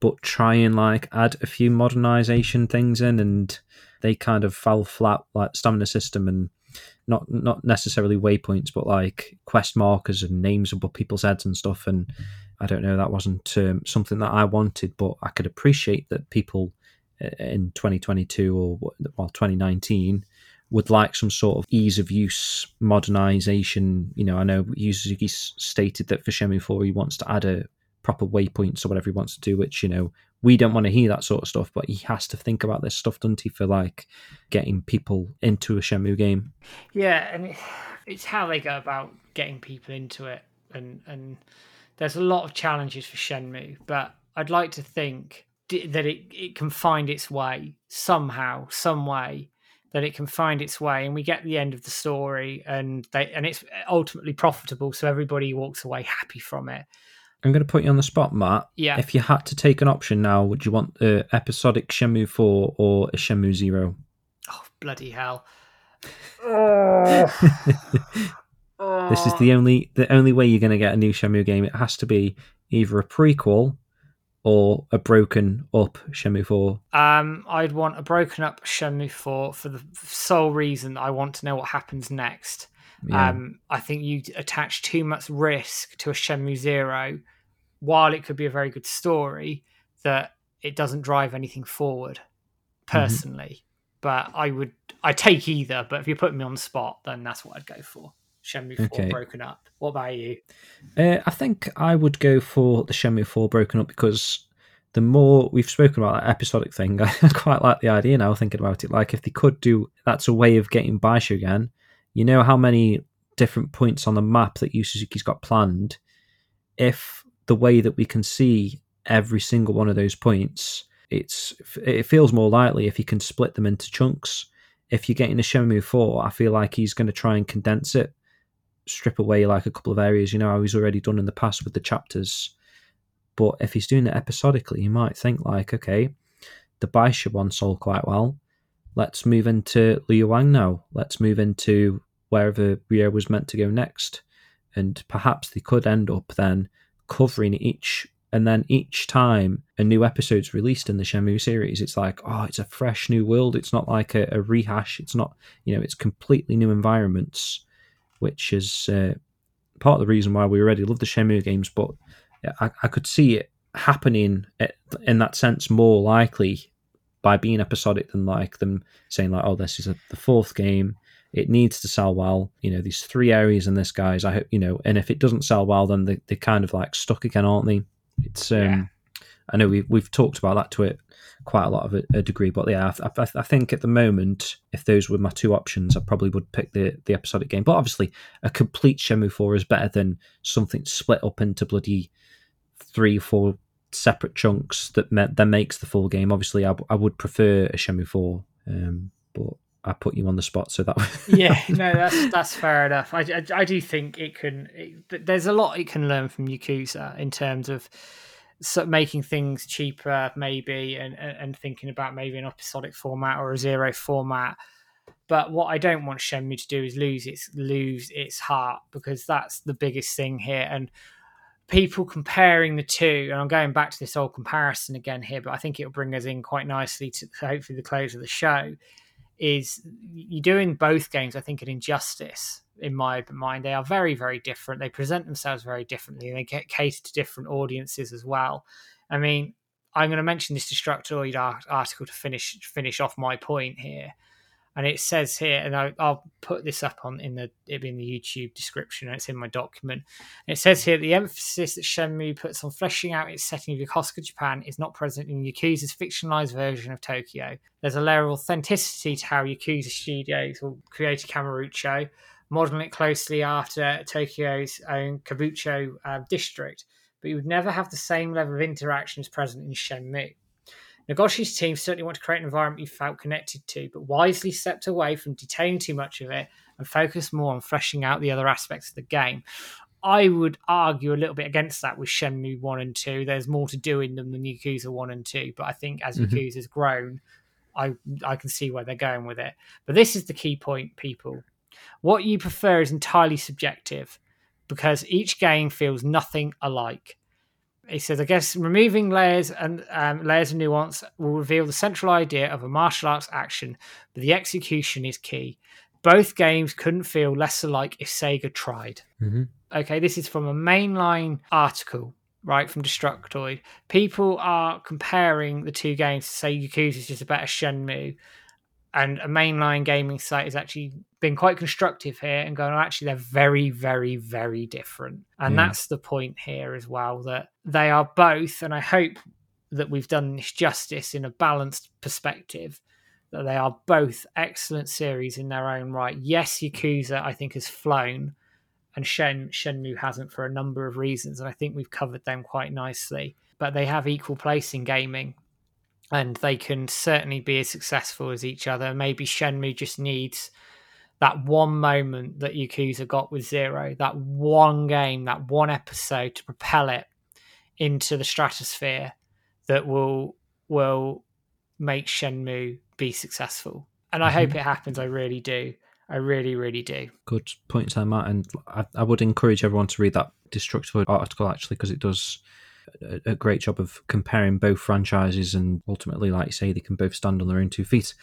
but try and like add a few modernization things in, and they kind of fell flat, like stamina system and not not necessarily waypoints, but like quest markers and names above people's heads and stuff. And I don't know, that wasn't um, something that I wanted, but I could appreciate that people uh, in 2022 or well 2019 would like some sort of ease of use modernization. You know, I know Yu Suzuki s- stated that for Shenmue 4 he wants to add a proper waypoints or whatever he wants to do, which, you know, we don't want to hear that sort of stuff, but he has to think about this stuff, doesn't he, for like getting people into a Shenmue game. Yeah, and it's how they go about getting people into it, and and there's a lot of challenges for Shenmue, but I'd like to think that it, it can find its way somehow, some way that it can find its way, and we get the end of the story, and they and it's ultimately profitable, so everybody walks away happy from it. I'm going to put you on the spot, Matt. Yeah, If you had to take an option now, would you want a episodic Shenmue 4 or a Shenmue 0? oh bloody hell! This is the only the only way you're going to get a new Shenmue game. It has to be either a prequel or a broken up Shenmue 4. Um, I'd want a broken up Shenmue 4 for the sole reason I want to know what happens next. Yeah. Um, I think you attach too much risk to a Shenmue Zero, while it could be a very good story, that it doesn't drive anything forward. Mm-hmm. Personally, but I would I take either. But if you put me on the spot, then that's what I'd go for. Shenmue Four Okay. broken up. What about you? Uh, I think I would go for the Shenmue 4 broken up because the more we've spoken about that episodic thing, I quite like the idea now thinking about it. Like, if they could do that's a way of getting Baisha again, you know how many different points on the map that Yu Suzuki's got planned. If the way that we can see every single one of those points, it's it feels more likely if he can split them into chunks. If you're getting a Shenmue 4, I feel like he's going to try and condense it strip away like a couple of areas, you know, how he's already done in the past with the chapters. But if he's doing it episodically, you might think like, okay, the Baisha one sold quite well. Let's move into Liu Wang now. Let's move into wherever Ryo was meant to go next. And perhaps they could end up then covering each and then each time a new episode's released in the Shenmue series, it's like, oh, it's a fresh new world. It's not like a, a rehash. It's not, you know, it's completely new environments which is uh, part of the reason why we already love the Shenmue games. But I, I could see it happening in that sense more likely by being episodic than like them saying like, "Oh, this is a, the fourth game. It needs to sell well." You know, these three areas in this, guys. I hope you know. And if it doesn't sell well, then they, they're kind of like stuck again, aren't they? It's um, Yeah. I know we've we've talked about that to it quite a lot of a, a degree, but yeah, I, I, I think at the moment, if those were my two options, I probably would pick the the episodic game. But obviously, a complete Shenmue Four is better than something split up into bloody three, four separate chunks that ma- then makes the full game. Obviously, I, I would prefer a Shenmue Four, um, but I put you on the spot, so that yeah, no, that's that's fair enough. I, I, I do think it can. It, there's a lot it can learn from Yakuza in terms of so making things cheaper, maybe, and, and thinking about maybe an episodic format or a zero format. But what I don't want Shenmue to do is lose its lose its heart because that's the biggest thing here. And people comparing the two, and I'm going back to this old comparison again here, but I think it'll bring us in quite nicely to hopefully the close of the show is you're doing both games. I think an injustice in my mind. They are very very different. They present themselves very differently, and they get cater to different audiences as well. I mean, I'm going to mention this Destructoid uh, article to finish finish off my point here and it says here, and I, will put this up on in the it in the YouTube description. It's in my document. And it says here the emphasis that Shenmue puts on fleshing out its setting of Yokosuka, Japan, is not present in Yakuza's fictionalized version of Tokyo. There's a layer of authenticity to how Yakuza Studios will create a Kamurocho, modeling it closely after Tokyo's own Kabukicho uh, district, but you would never have the same level of interaction as present in Shenmue. Nagoshi's team certainly want to create an environment you felt connected to, but wisely stepped away from detaining too much of it and focused more on fleshing out the other aspects of the game. I would argue a little bit against that with Shenmue 1 and 2. There's more to do in them than Yakuza 1 and 2, but I think as mm-hmm. Yakuza's grown, I I can see where they're going with it. But this is the key point, people. What you prefer is entirely subjective because each game feels nothing alike. He says, I guess removing layers and um, layers of nuance will reveal the central idea of a martial arts action, but the execution is key. Both games couldn't feel less alike if Sega tried. Mm-hmm. Okay, this is from a mainline article, right, from Destructoid. People are comparing the two games to say Yakuza is just a better Shenmue, and a mainline gaming site has actually been quite constructive here and going, oh, actually, they're very, very, very different. And yeah. that's the point here as well that they are both, and I hope that we've done this justice in a balanced perspective. That they are both excellent series in their own right. Yes, Yakuza I think has flown, and Shen Shenmue hasn't for a number of reasons, and I think we've covered them quite nicely. But they have equal place in gaming, and they can certainly be as successful as each other. Maybe Shenmue just needs that one moment that Yakuza got with Zero, that one game, that one episode to propel it into the stratosphere that will will make Shenmue be successful. And I mm-hmm. hope it happens. I really do. I really, really do. Good point, there, Matt. And I, I would encourage everyone to read that Destructoid article actually because it does a, great job of comparing both franchises, and ultimately, like you say, they can both stand on their own two feet.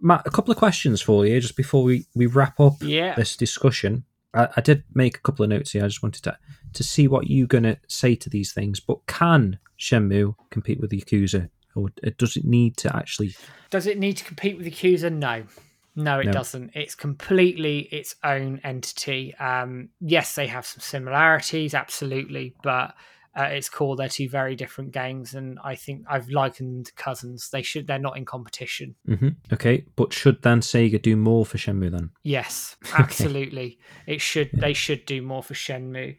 Matt, a couple of questions for you just before we, we wrap up yeah. this discussion. I, I did make a couple of notes here. I just wanted to to see what you're going to say to these things. But can Shenmue compete with the Yakuza, or does it need to actually? Does it need to compete with the Yakuza? No. No, it no. doesn't. It's completely its own entity. Um, yes, they have some similarities, absolutely, but at its core, they're two very different games, and I think I've likened cousins. They should they're not in competition. Mm-hmm. Okay, but should then Sega do more for Shenmue then? Yes, absolutely. okay. It should. Yeah. They should do more for Shenmue.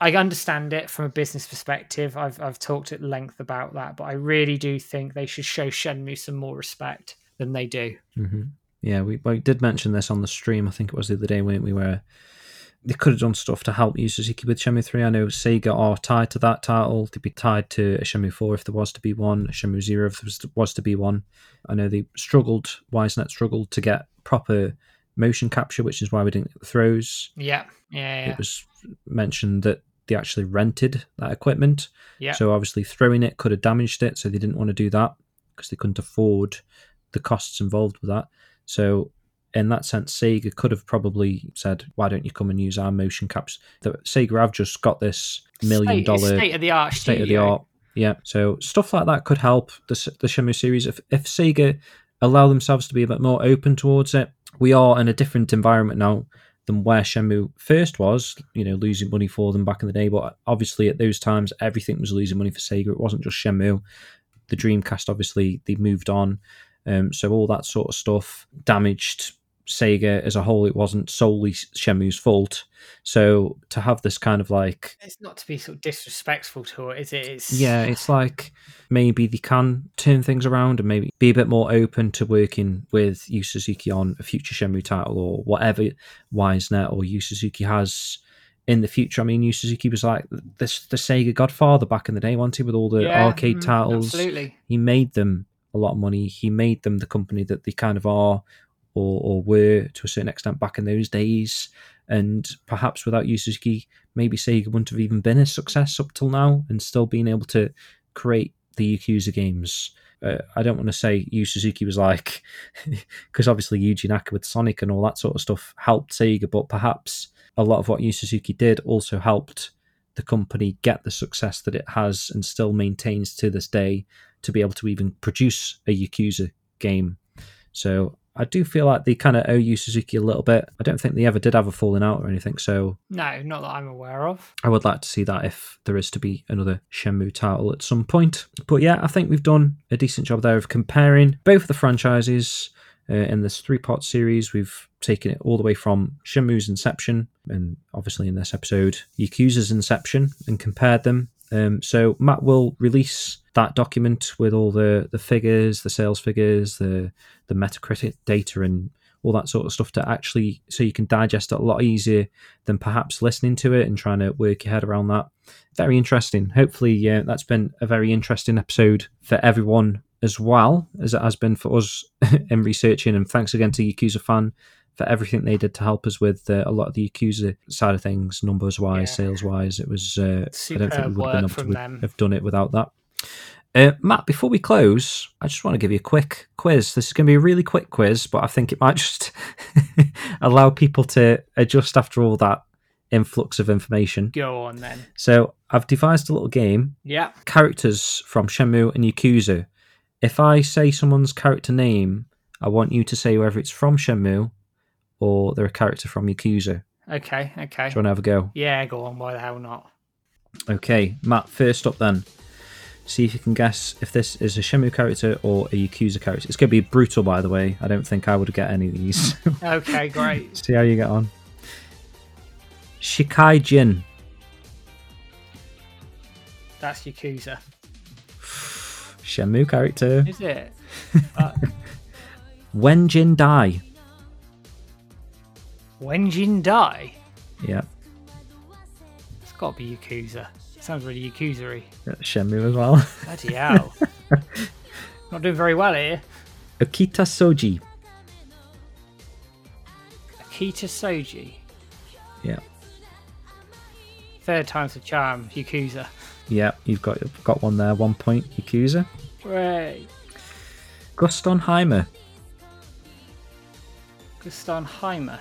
I understand it from a business perspective. I've I've talked at length about that, but I really do think they should show Shenmue some more respect than they do. Mm-hmm. Yeah, we, we did mention this on the stream. I think it was the other day when we were they could have done stuff to help Yu Suzuki with Shenmue 3. I know Sega are tied to that title. They'd be tied to a Shenmue 4 if there was to be one, a Shenmue 0 if there was to be one. I know they struggled, YsNet struggled to get proper motion capture, which is why we didn't get the throws. Yeah, yeah, yeah. It was mentioned that they actually rented that equipment. Yeah. So obviously throwing it could have damaged it, so they didn't want to do that because they couldn't afford the costs involved with that. So in that sense, Sega could have probably said, "Why don't you come and use our motion caps?" The Sega have just got this million dollar state of the art, state of the art. Yeah, so stuff like that could help the the Shenmue series if if Sega allow themselves to be a bit more open towards it. We are in a different environment now than where Shenmue first was. You know, losing money for them back in the day, but obviously at those times everything was losing money for Sega. It wasn't just Shenmue. The Dreamcast, obviously, they moved on. Um, so all that sort of stuff damaged Sega as a whole. It wasn't solely Shenmue's fault. So to have this kind of like, it's not to be sort of disrespectful to it, is it? It's... Yeah, it's like maybe they can turn things around and maybe be a bit more open to working with Yu Suzuki on a future Shenmue title or whatever YsNet or Yu Suzuki has in the future. I mean, Yu Suzuki was like this the Sega Godfather back in the day, wasn't he? With all the yeah, arcade mm, titles, absolutely. He made them a lot of money. He made them the company that they kind of are or, or were to a certain extent back in those days. And perhaps without Yu Suzuki, maybe Sega wouldn't have even been a success up till now and still being able to create the Yakuza games uh, I don't want to say Yu Suzuki was like, because obviously Yuji Naka with Sonic and all that sort of stuff helped Sega, but perhaps a lot of what Yu Suzuki did also helped the company get the success that it has and still maintains to this day to be able to even produce a Yakuza game. So I do feel like they kind of owe Yu Suzuki a little bit. I don't think they ever did have a falling out or anything. So No, not that I'm aware of. I would like to see that if there is to be another Shenmue title at some point. But yeah, I think we've done a decent job there of comparing both the franchises. Uh, in this three part series, we've taken it all the way from Shenmue's inception, and obviously in this episode, Yakuza's inception, and compared them. Um, so Matt will release that document with all the, the figures, the sales figures, the the Metacritic data, and all that sort of stuff to actually so you can digest it a lot easier than perhaps listening to it and trying to work your head around that. Very interesting. Hopefully, yeah, that's been a very interesting episode for everyone as well as it has been for us in researching. And thanks again to Yakuza fan for everything they did to help us with uh, a lot of the Yakuza side of things, numbers wise, Yeah. sales wise. It was. Uh, I don't think we would have been able to have done it without that. Uh, Matt, before we close, I just want to give you a quick quiz. This is going to be a really quick quiz, but I think it might just allow people to adjust after all that influx of information. Go on then. So I've devised a little game Yeah. characters from Shenmue and Yakuza. If I say someone's character name, I want you to say whether it's from Shenmue or they're a character from Yakuza. Okay. Okay. Do you want to have a go? Yeah. Go on. Why the hell not? Okay, Matt, first up then. See if you can guess if this is a Shenmue character or a Yakuza character. It's going to be brutal, by the way. I don't think I would get any of these. Okay. Great. See how you get on. Shikai Jin. That's Yakuza. Shenmue character. Is it? When Jin Dai. Wenjin Dai. Yeah, It's got to be Yakuza. Sounds really Yakuza-y. that's Shenmue as well. Bloody hell. Not doing very well here. Akita Soji. Akita Soji. Yeah. Third time's a charm. Yakuza. Yeah, you've got got one there. One point, Yakuza. Right. Guston Heimer. Guston Heimer.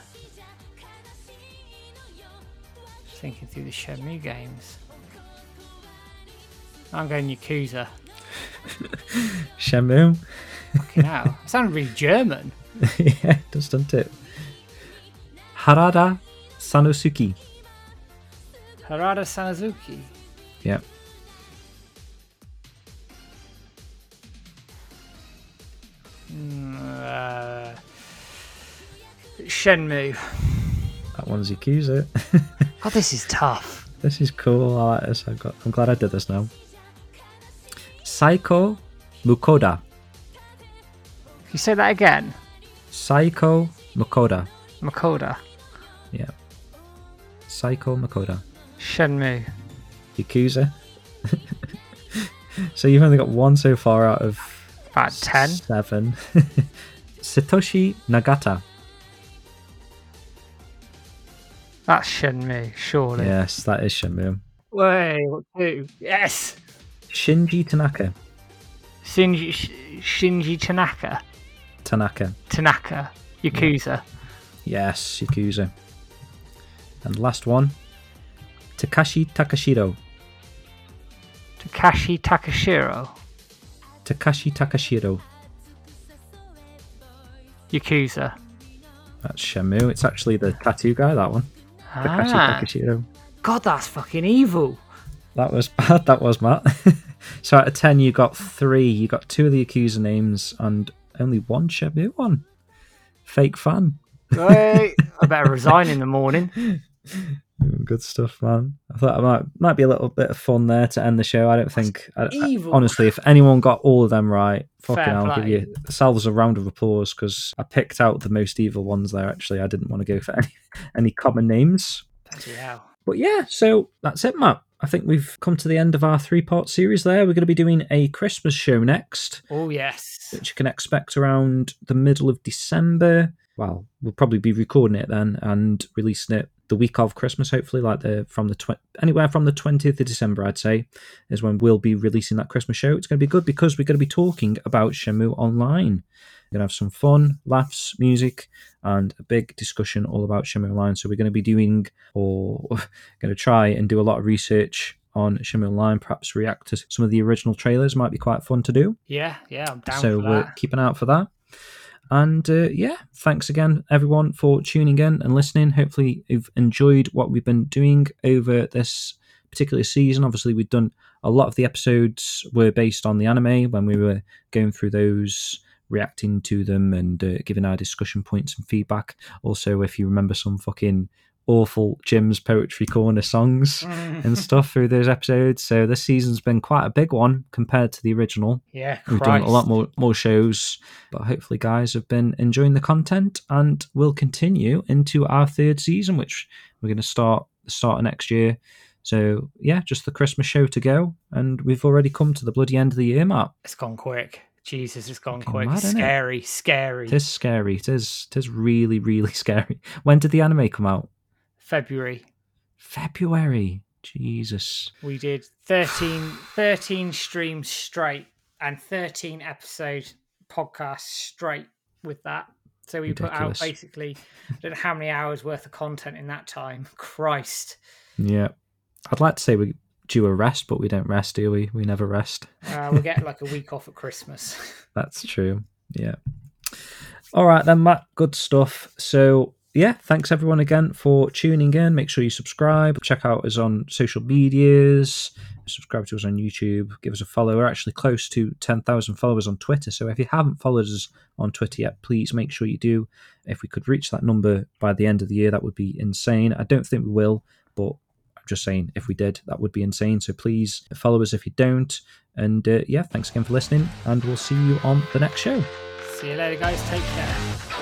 Thinking through the Shenmue games. I'm going Yakuza. Shenmue. Fucking hell. It sounded really German. yeah, it does, doesn't it? Harada Sanosuke. Harada Sanazuki. Yeah. Mm, uh, Shenmue. That one's Yakuza. oh, eh? this is tough. this is cool. I like this. I've got, I'm glad I did this now. Saiko Mukoda. Can you say that again? Saiko Mukoda. Makoda. Yeah. Saiko Makoda. Shenmue. Yakuza. Eh? so you've only got one so far out of About 10. seven. Satoshi Nagata. That's Shenmue, surely. Yes, that is Shenmue. Wait, what two? Yes! Shinji Tanaka. Shinji, Shinji Tanaka. Tanaka. Tanaka. Yakuza. Yes, Yakuza. And last one. Takashi Takashiro. Takashi Takashiro. Takashi Takashiro. Yakuza. That's Shenmue. It's actually the tattoo guy, that one. Takashi Ah, Takashiro. God, that's fucking evil. That was bad, that was Matt. so out of 10, you got three. You got two of the Yakuza names and only one Shenmue one. Fake fan. Wait, I better resign in the morning. Good stuff, man. I thought I might might be a little bit of fun there to end the show. I don't think. I, I- honestly, if anyone got all of them right, fucking Fair I'll give you yourselves a round of applause because I picked out the most evil ones there. Actually, I didn't want to go for any any common names. Hell. But yeah, so that's it, Matt. I think we've come to the end of our three part series there. We're going to be doing a Christmas show next, Oh, yes. which you can expect around the middle of December. Well, we'll probably be recording it then and releasing it the week of Christmas, hopefully, like the from the tw- anywhere from the twentieth of December, I'd say, is when we'll be releasing that Christmas show. It's going to be good because we're going to be talking about Shenmue Online. We're going to have some fun, laughs, music, and a big discussion all about Shenmue Online. So we're going to be doing, or going to try and do a lot of research on Shenmue Online. Perhaps react to some of the original trailers. Might be quite fun to do. Yeah, yeah, I'm down so for that. keep an eye out for that. And uh, yeah, thanks again, everyone, for tuning in and listening. Hopefully, you've enjoyed what we've been doing over this particular season. Obviously, we've done a lot of the episodes were based on the anime when we were going through those, reacting to them, and uh, giving our discussion points and feedback. Also, if you remember some fucking awful Jim's Poetry Corner songs mm. and stuff through those episodes. So this season's been quite a big one compared to the original. Yeah, We've done a lot more more shows, but hopefully, guys have been enjoying the content, and we'll continue into our third season, which we're going to start the start of next year. So yeah, just the Christmas show to go, and we've already come to the bloody end of the year, Matt. It's gone quick. Jesus, it's gone quick. mad, scary, scary. It is scary. It is. It is really, really scary. When did the anime come out? February. February. Jesus. We did 13, 13 streams straight and 13 episode podcasts straight with that. So we put out basically, I don't know how many hours worth of content in that time. Christ. Yeah. I'd like to say we due a rest, but we don't rest, do we? We never rest. Uh, we'll get like a week off at Christmas. That's true. Yeah. All right then, Matt. Good stuff. So yeah, thanks everyone again for tuning in. Make sure you subscribe. Check out us on social medias. Subscribe to us on YouTube. Give us a follow. We're actually close to ten thousand followers on Twitter. So if you haven't followed us on Twitter yet, please make sure you do. If we could reach that number by the end of the year, that would be insane. I don't think we will, but I'm just saying if we did, that would be insane. So please follow us if you don't. And uh, yeah, thanks again for listening, and we'll see you on the next show. See you later, guys. Take care.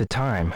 The time.